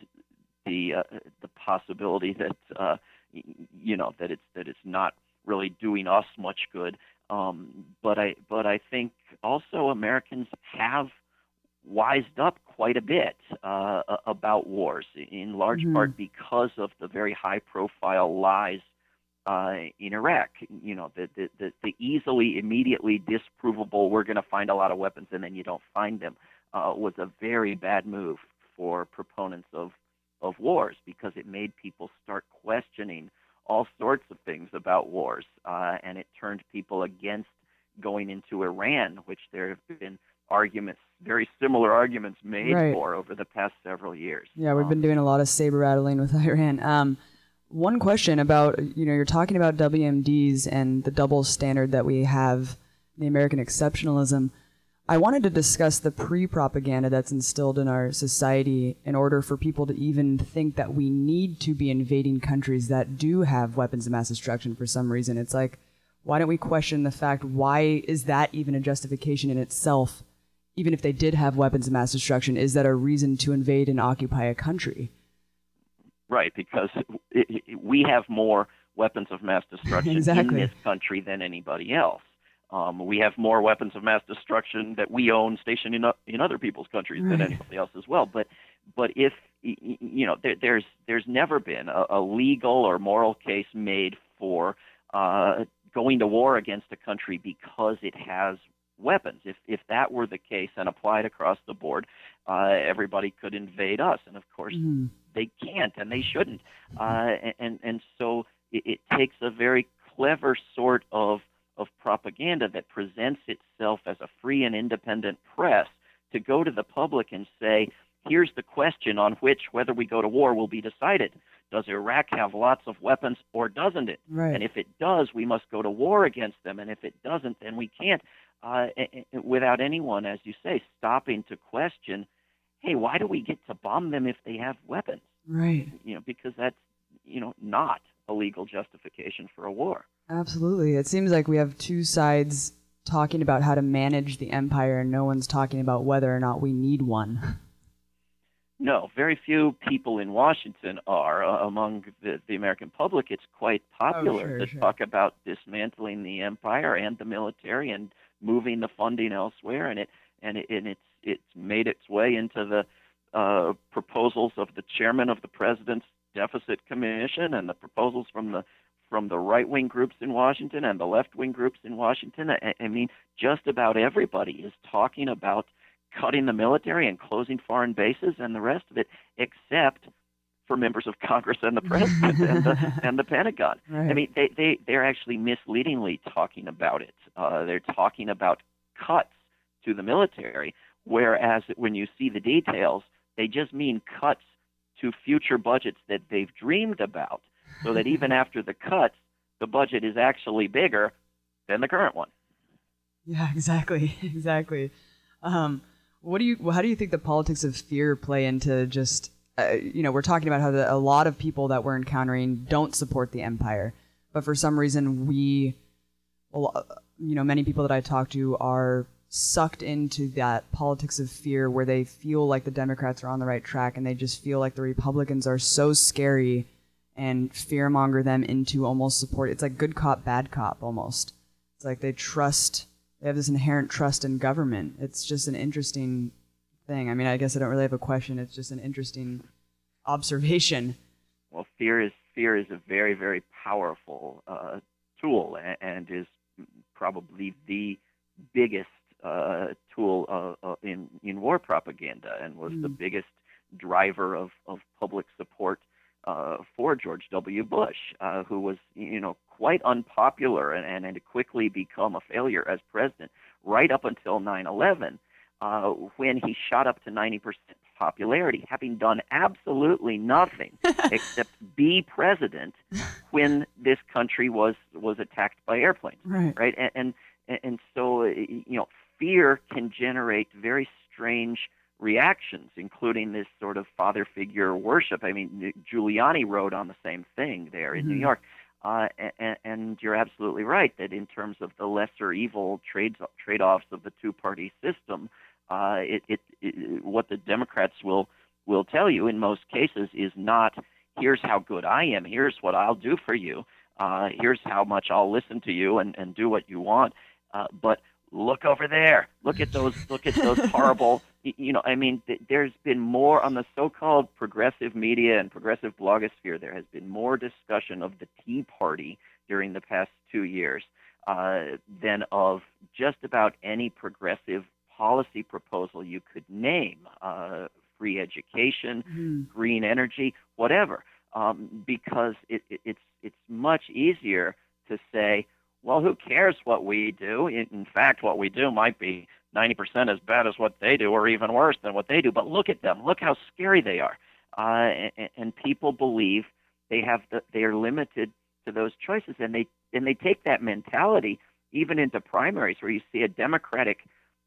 the uh, the possibility that uh, you know that it's that it's not really doing us much good. Um, but I but I think also Americans have wised up quite a bit uh, about wars, in large mm-hmm. part because of the very high profile lies uh, in Iraq. You know, the, the, the, the easily, immediately disprovable, we're going to find a lot of weapons and then you don't find them, uh, was a very bad move for proponents of, of wars because it made people start questioning all sorts of things about wars. Uh, and it turned people against going into Iran, which there have been arguments, very similar arguments made right. for over the past several years. Yeah, we've um, been doing a lot of saber rattling with Iran. Um, one question about you know you're talking about WMDs and the double standard that we have, the American exceptionalism. I wanted to discuss the pre-propaganda that's instilled in our society in order for people to even think that we need to be invading countries that do have weapons of mass destruction for some reason. It's like, why don't we question the fact why is that even a justification in itself? Even if they did have weapons of mass destruction, is that a reason to invade and occupy a country? Right, because it, it, we have more weapons of mass destruction exactly. in this country than anybody else. Um, we have more weapons of mass destruction that we own stationed in, in other people's countries right. than anybody else as well. But but if you know, there, there's there's never been a, a legal or moral case made for uh, going to war against a country because it has weapons. If if that were the case and applied across the board, uh, everybody could invade us, and of course Mhm. they can't and they shouldn't. Uh, and and so it, it takes a very clever sort of of propaganda that presents itself as a free and independent press to go to the public and say, here's the question on which whether we go to war will be decided. Does Iraq have lots of weapons or doesn't it? Right. And if it does, we must go to war against them. And if it doesn't, then we can't. Uh, without anyone, as you say, stopping to question, hey, why do we get to bomb them if they have weapons? right. You know, because that's you know not a legal justification for a war. Absolutely. It seems like we have two sides talking about how to manage the empire, and no one's talking about whether or not we need one. No, very few people in Washington are. Uh, among the, the American public, it's quite popular Oh, sure, to sure. talk about dismantling the empire and the military and moving the funding elsewhere. And it and it, and it's it's made its way into the uh, proposals of the chairman of the president's deficit commission and the proposals from the from the right wing groups in Washington and the left wing groups in Washington. I, I mean, just about everybody is talking about cutting the military and closing foreign bases and the rest of it, except for members of Congress and the president and, the, and the Pentagon. Right. I mean, they, they, they're actually misleadingly talking about it. Uh, they're talking about cuts to the military, whereas when you see the details, they just mean cuts to future budgets that they've dreamed about, so that even after the cuts, the budget is actually bigger than the current one. Yeah, exactly, exactly. Um, what do you? How do you think the politics of fear play into just? Uh, you know, we're talking about how the, a lot of people that we're encountering don't support the empire, but for some reason we, you know, many people that I talk to are sucked into that politics of fear where they feel like the Democrats are on the right track and they just feel like the Republicans are so scary and fearmonger them into almost support. It's like good cop, bad cop almost. It's like they trust, they have this inherent trust in government. It's just an interesting thing. I mean, I guess I don't really have a question. It's just an interesting observation. Well, fear is fear is a very very powerful uh, tool and is probably the biggest uh, tool uh, uh, in in war propaganda and was the Mm. biggest driver of of public support uh, for George W. Bush, uh, who was you know quite unpopular and, and had quickly become a failure as president right up until 9/11, uh, when he shot up to 90% popularity, having done absolutely nothing except be president when this country was was attacked by airplanes Right. right? And and, and so you know, fear can generate very strange reactions, including this sort of father figure worship. I mean, Giuliani wrote on the same thing there in New Mhm. York. Uh, and, and you're absolutely right that in terms of the lesser evil trades trade-offs of the two-party system, uh, it, it, it what the Democrats will will tell you in most cases is not here's how good I am, here's what I'll do for you, uh, here's how much I'll listen to you and, and do what you want. Uh, but look over there. Look at those. Look at those horrible. You know, I mean, th- there's been more on the so-called progressive media and progressive blogosphere. There has been more discussion of the Tea Party during the past two years uh, than of just about any progressive policy proposal you could name. Uh, free education, Mhm. green energy, whatever, um, because it, it, it's it's much easier to say, well, who cares what we do? In, fact, what we do might be 90% as bad as what they do, or even worse than what they do. But look at them. Look how scary they are. Uh, and, and people believe they have the, they are limited to those choices, and they and they take that mentality even into primaries, where you see a Democratic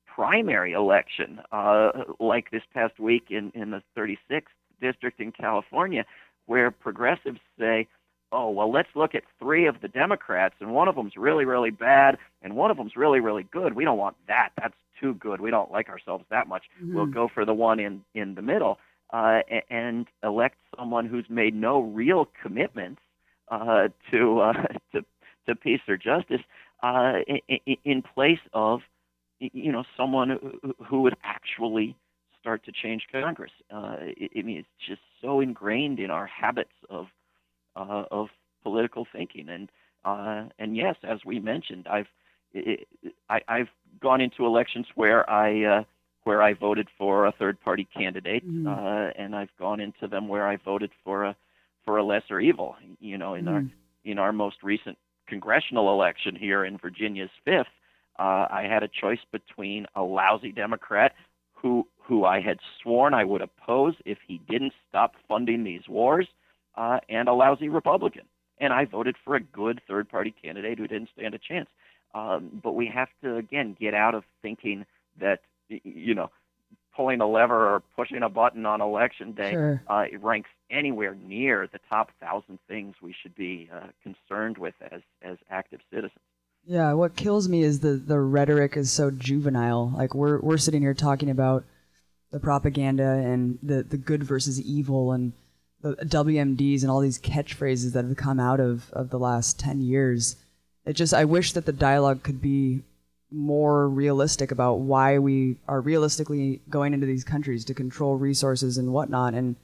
primary election, uh, like this past week in, in the 36th district in California, where progressives say, oh, well, let's look at three of the Democrats, and one of them's really, really bad, and one of them's really, really good. We don't want that. That's too good. We don't like ourselves that much. We'll Mhm. go for the one in, in the middle uh, and elect someone who's made no real commitments uh, to, uh, to, to peace or justice uh, in, in place of you know someone who- who would actually start to change Congress. Uh, I mean, it's just so ingrained in our habits of uh, of political thinking, and uh, and yes, as we mentioned, I've I, I've gone into elections where I uh, where I voted for a third party candidate, Mhm. uh, and I've gone into them where I voted for a for a lesser evil. You know, in our Mm. in our most recent congressional election here in Virginia's fifth, uh, I had a choice between a lousy Democrat who who I had sworn I would oppose if he didn't stop funding these wars, uh, and a lousy Republican. And I voted for a good third party candidate who didn't stand a chance. Um, but we have to again get out of thinking that you know pulling a lever or pushing a button on election day Sure. uh, it ranks anywhere near the top thousand things we should be uh, concerned with as as active citizens. Yeah, what kills me is the the rhetoric is so juvenile. Like we're we're sitting here talking about the propaganda and the the good versus evil and the WMDs and all these catchphrases that have come out of of the last 10 years. It just I wish that the dialogue could be more realistic about why we are realistically going into these countries to control resources and whatnot and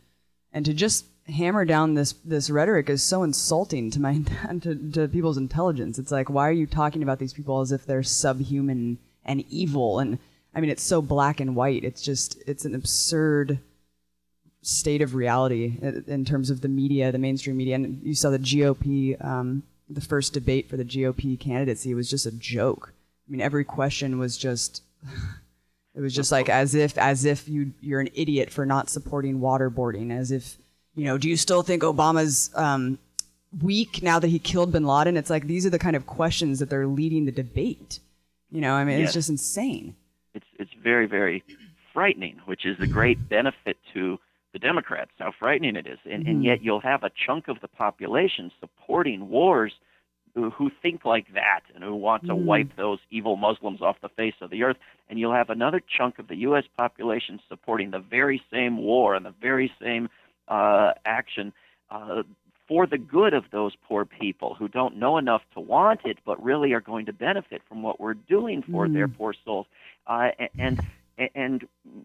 and to just hammer down this this rhetoric is so insulting to my to, to people's intelligence. It's like why are you talking about these people as if they're subhuman and evil and I mean it's so black and white. It's just it's an absurd state of reality in- in terms of the media, the mainstream media. And you saw the GOP, um, the first debate for the GOP candidacy was just a joke. I mean, every question was just. It was just like as if as if you you're an idiot for not supporting waterboarding. As if you know, do you still think Obama's um, weak now that he killed Bin Laden? It's like these are the kind of questions that they're leading the debate. You know, I mean, Yes. it's just insane. It's it's very very frightening, which is a great benefit to the Democrats. How frightening it is, and and yet you'll have a chunk of the population supporting wars who, who think like that and who want to Mm. wipe those evil Muslims off the face of the earth. And you'll have another chunk of the U.S. population supporting the very same war and the very same uh, action uh, for the good of those poor people who don't know enough to want it, but really are going to benefit from what we're doing for their poor souls. Uh, and and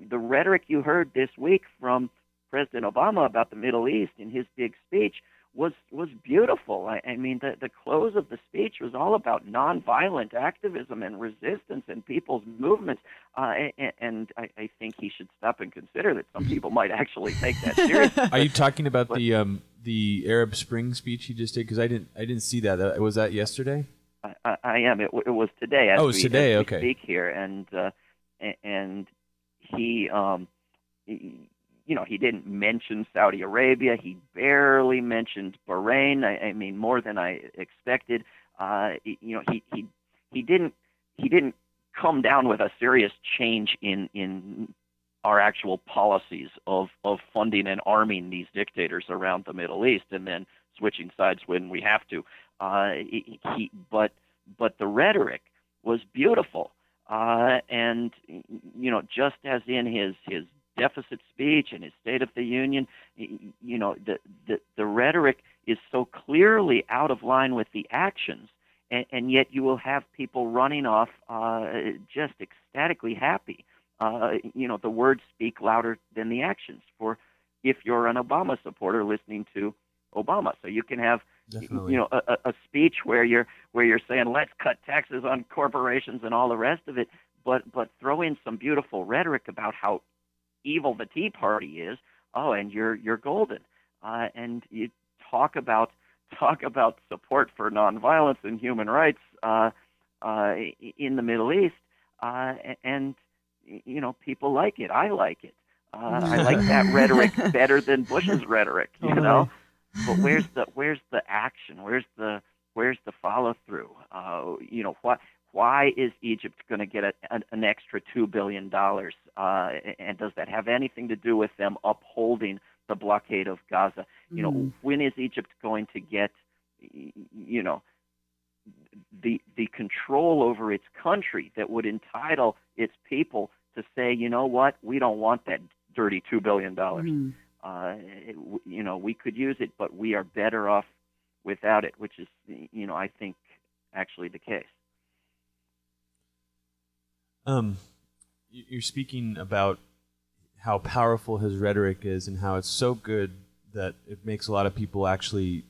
the rhetoric you heard this week from President Obama about the Middle East in his big speech was was beautiful. I, I mean, the the close of the speech was all about nonviolent activism and resistance and people's movements. Uh, and and I, I think he should stop and consider that some people might actually take that seriously. Are you talking about But- the um, the Arab Spring speech he just did? Because I didn't I didn't see that. That- Was that yesterday? I, I, I am. It, it was today. Oh, we, today, okay. Speak here, and uh, and he, um, he, you know, he didn't mention Saudi Arabia. He barely mentioned Bahrain. I, I mean, more than I expected. Uh, you know, he he he didn't he didn't come down with a serious change in in our actual policies of of funding and arming these dictators around the Middle East, and then switching sides when we have to. Uh, he, but but the rhetoric was beautiful, uh, and you know, just as in his his deficit speech and his State of the Union, you know, the the, the rhetoric is so clearly out of line with the actions. And, and yet, you will have people running off uh, just ecstatically happy. Uh, you know, the words speak louder than the actions. For if you're an Obama supporter listening to Obama, so you can have Definitely. you know a, a a speech where you're where you're saying let's cut taxes on corporations and all the rest of it, but but throw in some beautiful rhetoric about how evil the Tea Party is. Oh, and you're you're golden. Uh, and you talk about talk about support for nonviolence and human rights uh, uh, in the Middle East, uh, and you know people like it. I like it. Uh, I like that rhetoric better than Bush's rhetoric. You Totally. know, but where's the where's the action? Where's the where's the follow through? Uh, you know what? Why is Egypt going to get a, an, an extra two billion dollars? Uh, and does that have anything to do with them upholding the blockade of Gaza? You know, Mm. when is Egypt going to get, you know, the the control over its country that would entitle its people to say, you know what, we don't want that dirty two billion dollars. Mhm. Uh, it, you know, we could use it, but we are better off without it, which is, you know, I think actually the case. Um, you're speaking about how powerful his rhetoric is and how it's so good that it makes a lot of people actually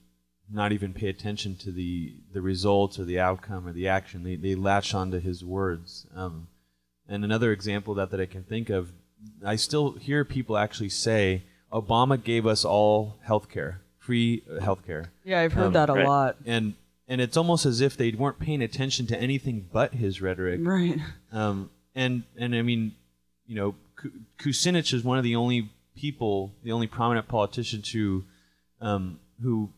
not even pay attention to the the results or the outcome or the action. They they latch onto his words. Um, and another example of that that I can think of, I still hear people actually say Obama gave us all health care, free health care. Yeah, I've heard Um, that a right. lot. And and it's almost as if they weren't paying attention to anything but his rhetoric. Right. Um, and and I mean, you know, Kucinich is one of the only people, the only prominent politician who, um, who,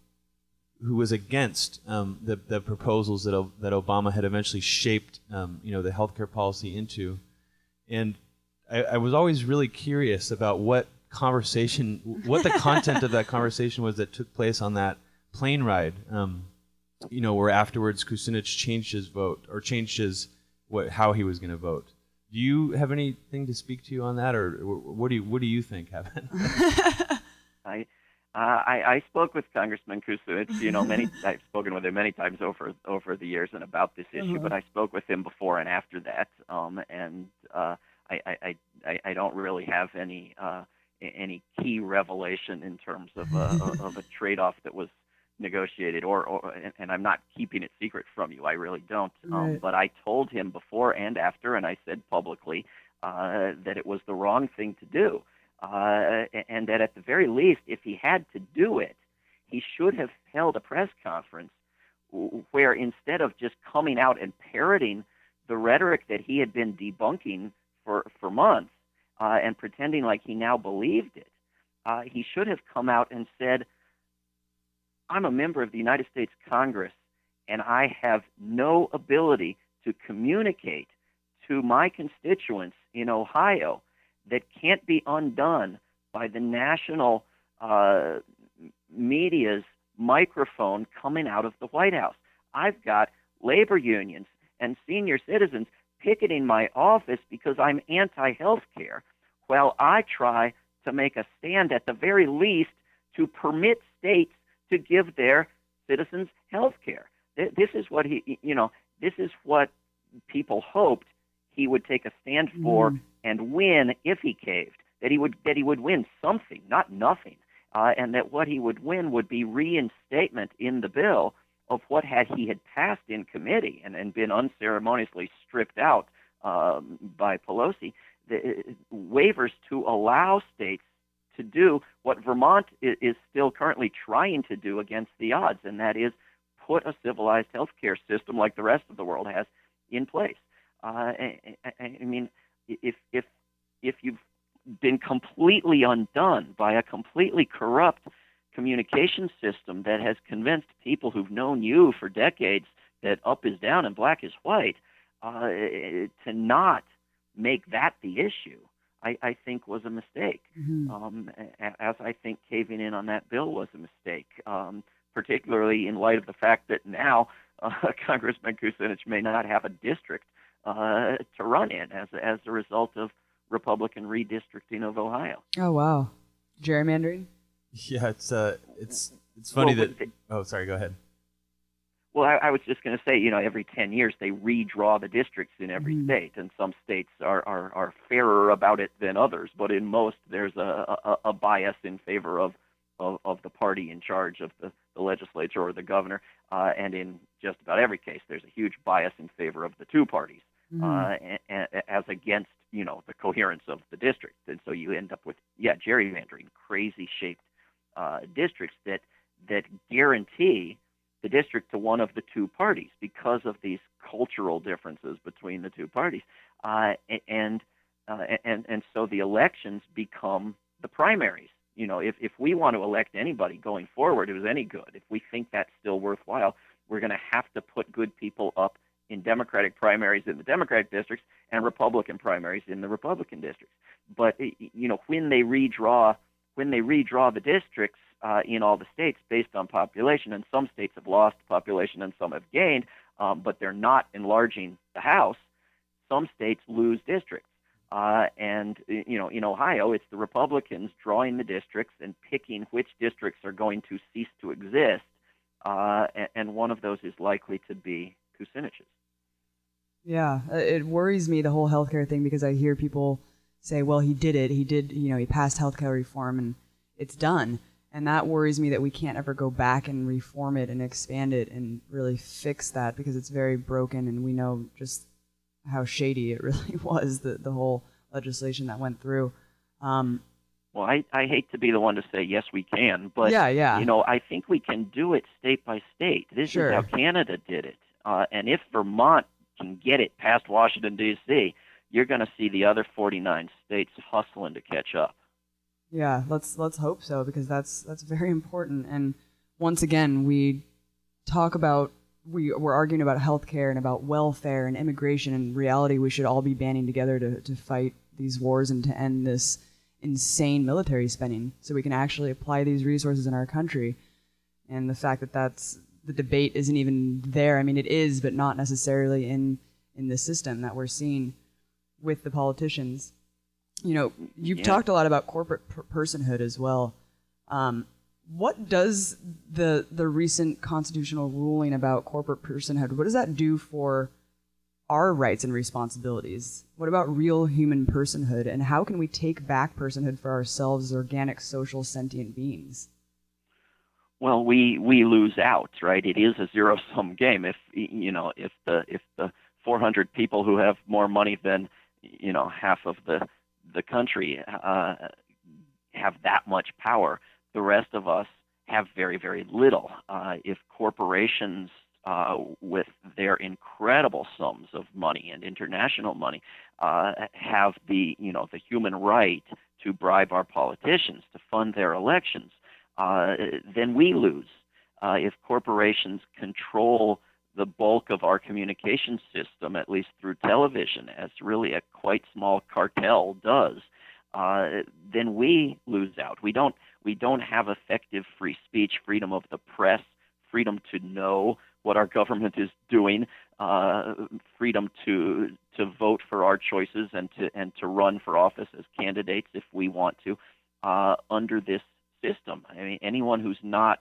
who was against um, the the proposals that O- that Obama had eventually shaped, um, you know, the healthcare policy into. And I, I was always really curious about what conversation, what the content of that conversation was that took place on that plane ride. Um, you know, where afterwards Kucinich changed his vote or changed his what how he was going to vote. Do you have anything to speak to you on that, or what do you what do you think happened? I, uh, I I spoke with Congressman Kucinich. You know, many I've spoken with him many times over over the years and about this issue. Uh-huh. But I spoke with him before and after that. Um, and uh, I, I I I I don't really have any uh any key revelation in terms of a of a trade-off that was negotiated or, or and, and I'm not keeping it secret from you. I really don't. Um, but I told him before and after, and I said publicly uh, that it was the wrong thing to do uh, and that at the very least, if he had to do it, he should have held a press conference where instead of just coming out and parroting the rhetoric that he had been debunking for, for months uh, and pretending like he now believed it, uh, he should have come out and said, I'm a member of the United States Congress and I have no ability to communicate to my constituents in Ohio that can't be undone by the national uh, media's microphone coming out of the White House. I've got labor unions and senior citizens picketing my office because I'm anti health care, while I try to make a stand at the very least to permit states to give their citizens health care. This is what he, you know, this is what people hoped he would take a stand for Mm. and win if he caved. That he would that he would win something, not nothing, uh, and that what he would win would be reinstatement in the bill of what had he had passed in committee and, and been unceremoniously stripped out um, by Pelosi, the, waivers to allow states to do what Vermont is, still currently trying to do against the odds, and that is put a civilized healthcare system like the rest of the world has in place. Uh, I, I, I mean, if if if you've been completely undone by a completely corrupt communication system that has convinced people who've known you for decades that up is down and black is white, uh, to not make that the issue, I, I think was a mistake. Mhm. Um, as I think caving in on that bill was a mistake, um, particularly in light of the fact that now uh, Congressman Kucinich may not have a district uh, to run in as as a result of Republican redistricting of Ohio. Oh wow, gerrymandering. yeah, it's uh, it's it's funny Well, that. but Oh, sorry. Go ahead. Well, I, I was just going to say, you know, every 10 years they redraw the districts in every Mhm. state, and some states are, are, are fairer about it than others, but in most there's a, a, a bias in favor of, of, of the party in charge of the, the legislature or the governor, uh, and in just about every case there's a huge bias in favor of the two parties Mhm. uh, a- a- as against, you know, the coherence of the district. And so you end up with, yeah, gerrymandering, crazy shaped uh, districts that, that guarantee the district to one of the two parties because of these cultural differences between the two parties, uh, and uh, and and so the elections become the primaries. You know, if if we want to elect anybody going forward who's any good, if we think that's still worthwhile, we're going to have to put good people up in Democratic primaries in the Democratic districts and Republican primaries in the Republican districts. But you know, when they redraw when they redraw the districts uh, in all the states based on population, and some states have lost population and some have gained, um, but they're not enlarging the House. Some states lose districts, uh, and you know, in Ohio, it's the Republicans drawing the districts and picking which districts are going to cease to exist, uh, and, and one of those is likely to be Kucinich's. Yeah, uh, it worries me the whole healthcare thing because I hear people say, "Well, he did it. He did. You know, he passed healthcare reform and it's done." And that worries me that we can't ever go back and reform it and expand it and really fix that because it's very broken and we know just how shady it really was, the, the whole legislation that went through. Um, well, I, I hate to be the one to say yes, we can, but yeah, yeah. you know, I think we can do it state by state. This sure. is how Canada did it, uh, and if Vermont can get it past Washington D.C., you're going to see the other 49 states hustling to catch up. Yeah, let's let's hope so because that's that's very important. And once again, we talk about we we're arguing about healthcare and about welfare and immigration. In reality, we should all be banding together to to fight these wars and to end this insane military spending, so we can actually apply these resources in our country. And the fact that that's the debate isn't even there. I mean, it is, but not necessarily in in the system that we're seeing with the politicians. You know, you've Yeah. talked a lot about corporate per- personhood as well. Um, what does the the recent constitutional ruling about corporate personhood? What does that do for our rights and responsibilities? What about real human personhood, and how can we take back personhood for ourselves as organic, social, sentient beings? Well, we we lose out, right? It is a zero sum game. If you know, if the if the 400 people who have more money than you know half of the the country uh, have that much power, the rest of us have very very little. Uh, if corporations uh, with their incredible sums of money and international money uh, have the you know the human right to bribe our politicians to fund their elections, uh, then we lose. Uh, if corporations control the bulk of our communication system, at least through television, as really a quite small cartel does, uh, then we lose out. We don't we don't have effective free speech, freedom of the press, freedom to know what our government is doing, uh, freedom to to vote for our choices and to and to run for office as candidates if we want to uh, under this system. I mean, anyone who's not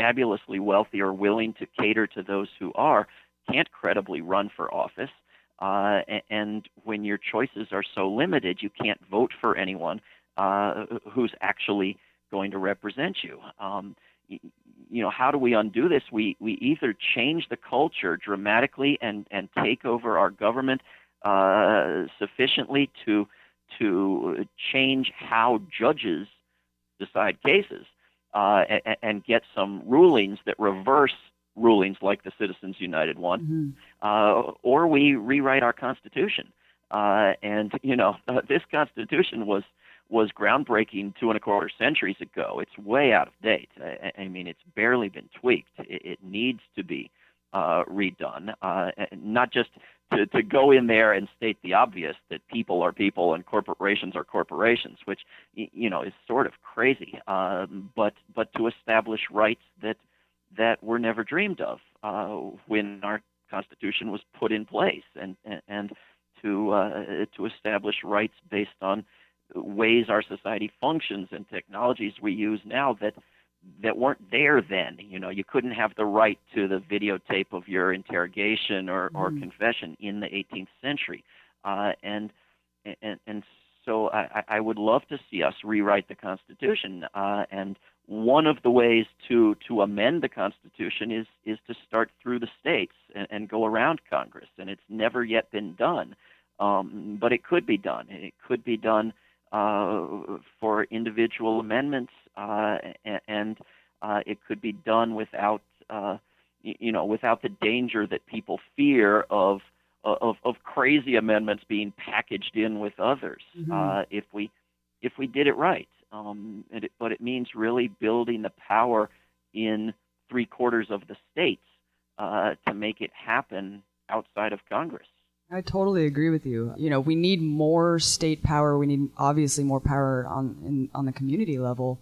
fabulously wealthy or willing to cater to those who are can't credibly run for office. Uh, and when your choices are so limited, you can't vote for anyone uh, who's actually going to represent you. Um, you know, how do we undo this? We we either change the culture dramatically and and take over our government uh, sufficiently to to change how judges decide cases uh, and, and get some rulings that reverse rulings like the Citizens United one, Mhm. uh, or we rewrite our Constitution. Uh, and you know, uh, this Constitution was was groundbreaking two and a quarter centuries ago. It's way out of date. I, I mean, it's barely been tweaked. It, it needs to be uh, redone, uh, not just to, to go in there and state the obvious that people are people and corporations are corporations, which you know is sort of crazy. Um, but but to establish rights that that were never dreamed of uh, when our Constitution was put in place, and and, to uh, to establish rights based on ways our society functions and technologies we use now that that weren't there then. You know, you couldn't have the right to the videotape of your interrogation or, or Mm. confession in the 18th century, uh, and and and so I, I would love to see us rewrite the Constitution. Uh, and one of the ways to to amend the Constitution is is to start through the states and, and go around Congress. And it's never yet been done, um, but it could be done. It could be done uh, for individual amendments, and uh, it could be done without, uh, you know, without the danger that people fear of of, of crazy amendments being packaged in with others. Mhm. Uh, if we if we did it right, um, and it, but it means really building the power in three quarters of the states uh, to make it happen outside of Congress. I totally agree with you. You know, we need more state power. We need obviously more power on in, on the community level.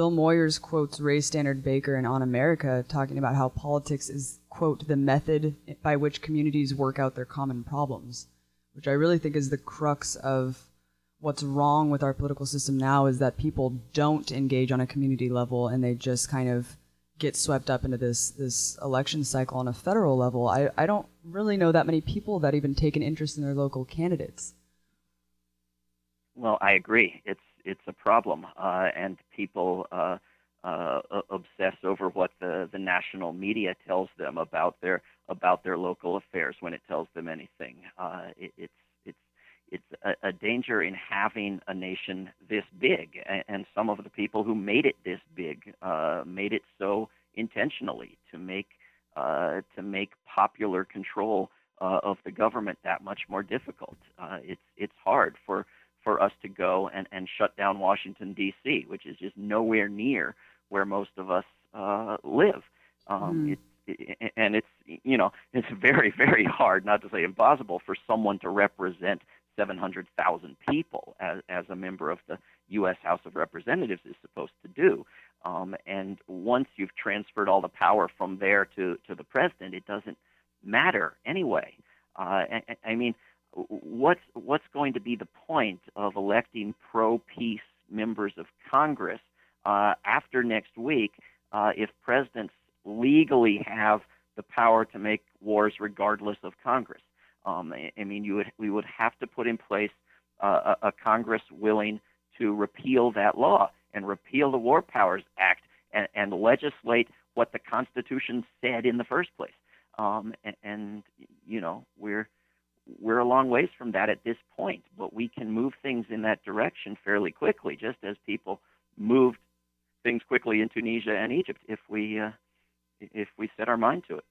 Bill Moyers quotes Ray Stannard Baker in On America talking about how politics is quote the method by which communities work out their common problems, which I really think is the crux of what's wrong with our political system now is that people don't engage on a community level and they just kind of get swept up into this this election cycle on a federal level. I, I don't really know that many people that even take an interest in their local candidates. Well, I agree. It's it's a problem, uh, and people uh, uh, obsess over what the, the national media tells them about their about their local affairs when it tells them anything. Uh, it, it's it's it's a, a, danger in having a nation this big, and, and, some of the people who made it this big uh, made it so intentionally to make uh, to make popular control of the government that much more difficult. It's it's hard for for us to go and, and shut down Washington D.C., which is just nowhere near where most of us uh, live. Um, mm. it, and it's you know it's very very hard, not to say impossible, for someone to represent 700,000 people as, as a member of the U.S. House of Representatives is supposed to do. Um, and once you've transferred all the power from there to, to the president, it doesn't matter anyway. Uh, I, I mean, what's what's going to be the point of electing pro-peace members of Congress uh, after next week uh, if presidents legally have the power to make wars regardless of Congress? Um, I, I mean, you would we would have to put in place uh, a, a Congress willing to repeal that law and repeal the War Powers Act and, and legislate what the Constitution said in the first place. Um, and, and you know, we're we're a long ways from that at this point, but we can move things in that direction fairly quickly, just as people moved things quickly in Tunisia and Egypt if we uh, if we set our mind to it.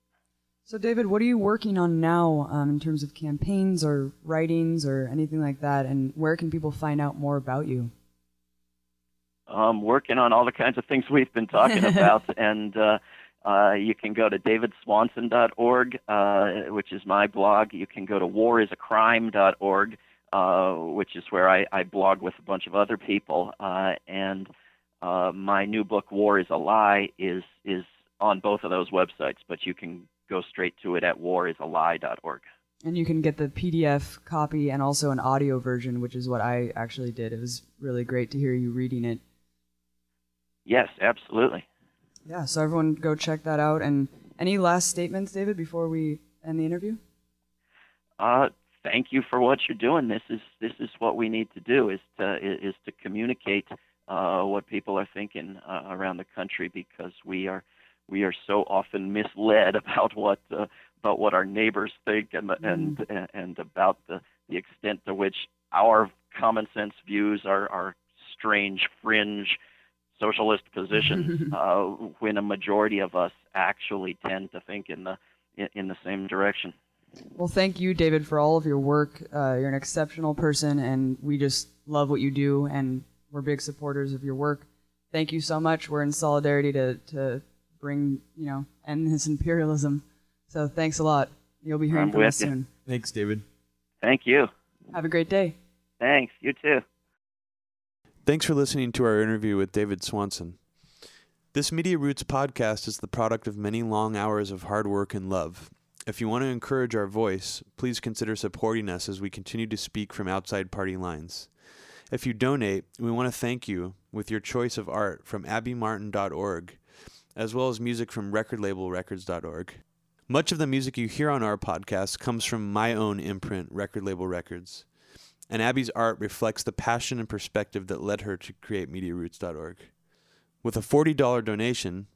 So, David, what are you working on now um, in terms of campaigns or writings or anything like that? And where can people find out more about you? I'm working on all the kinds of things we've been talking about, and uh, uh, you can go to davidswanson.org, uh, which is my blog. You can go to warisacrime.org, uh, which is where I, I blog with a bunch of other people. Uh, and uh, my new book, War is a Lie, is is on both of those websites, but you can go straight to it at warisalie.org. And you can get the PDF copy and also an audio version, which is what I actually did. It was really great to hear you reading it. Yes, absolutely. Yeah, so everyone go check that out. And any last statements, David, before we end the interview? Uh, thank you for what you're doing. This is this is what we need to do is to is to communicate uh, what people are thinking uh, around the country because we are we are so often misled about what uh, about what our neighbors think and mm. and and about the the extent to which our common sense views are are strange fringe socialist position uh, when a majority of us actually tend to think in the in, in the same direction. Well, thank you, David, for all of your work. Uh, you're an exceptional person, and we just love what you do, and we're big supporters of your work. Thank you so much. We're in solidarity to, to bring, you know, end this imperialism. So thanks a lot. You'll be hearing I'm from us soon. Thanks, David. Thank you. Have a great day. Thanks. You too. Thanks for listening to our interview with David Swanson. This Media Roots podcast is the product of many long hours of hard work and love. If you want to encourage our voice, please consider supporting us as we continue to speak from outside party lines. If you donate, we want to thank you with your choice of art from abbymartin.org, as well as music from recordlabelrecords.org. Much of the music you hear on our podcast comes from my own imprint, Record Label Records and Abby's art reflects the passion and perspective that led her to create MediaRoots.org. With a $40 donation,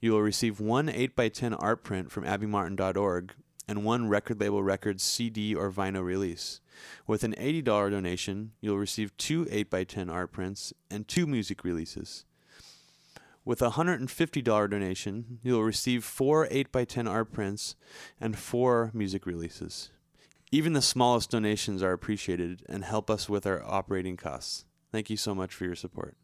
you will receive one 8x10 art print from AbbyMartin.org and one Record Label Records CD or vinyl release. With an $80 donation, you'll receive two 8x10 art prints and two music releases. With a $150 donation, you'll receive four 8x10 art prints and four music releases. Even the smallest donations are appreciated and help us with our operating costs. Thank you so much for your support.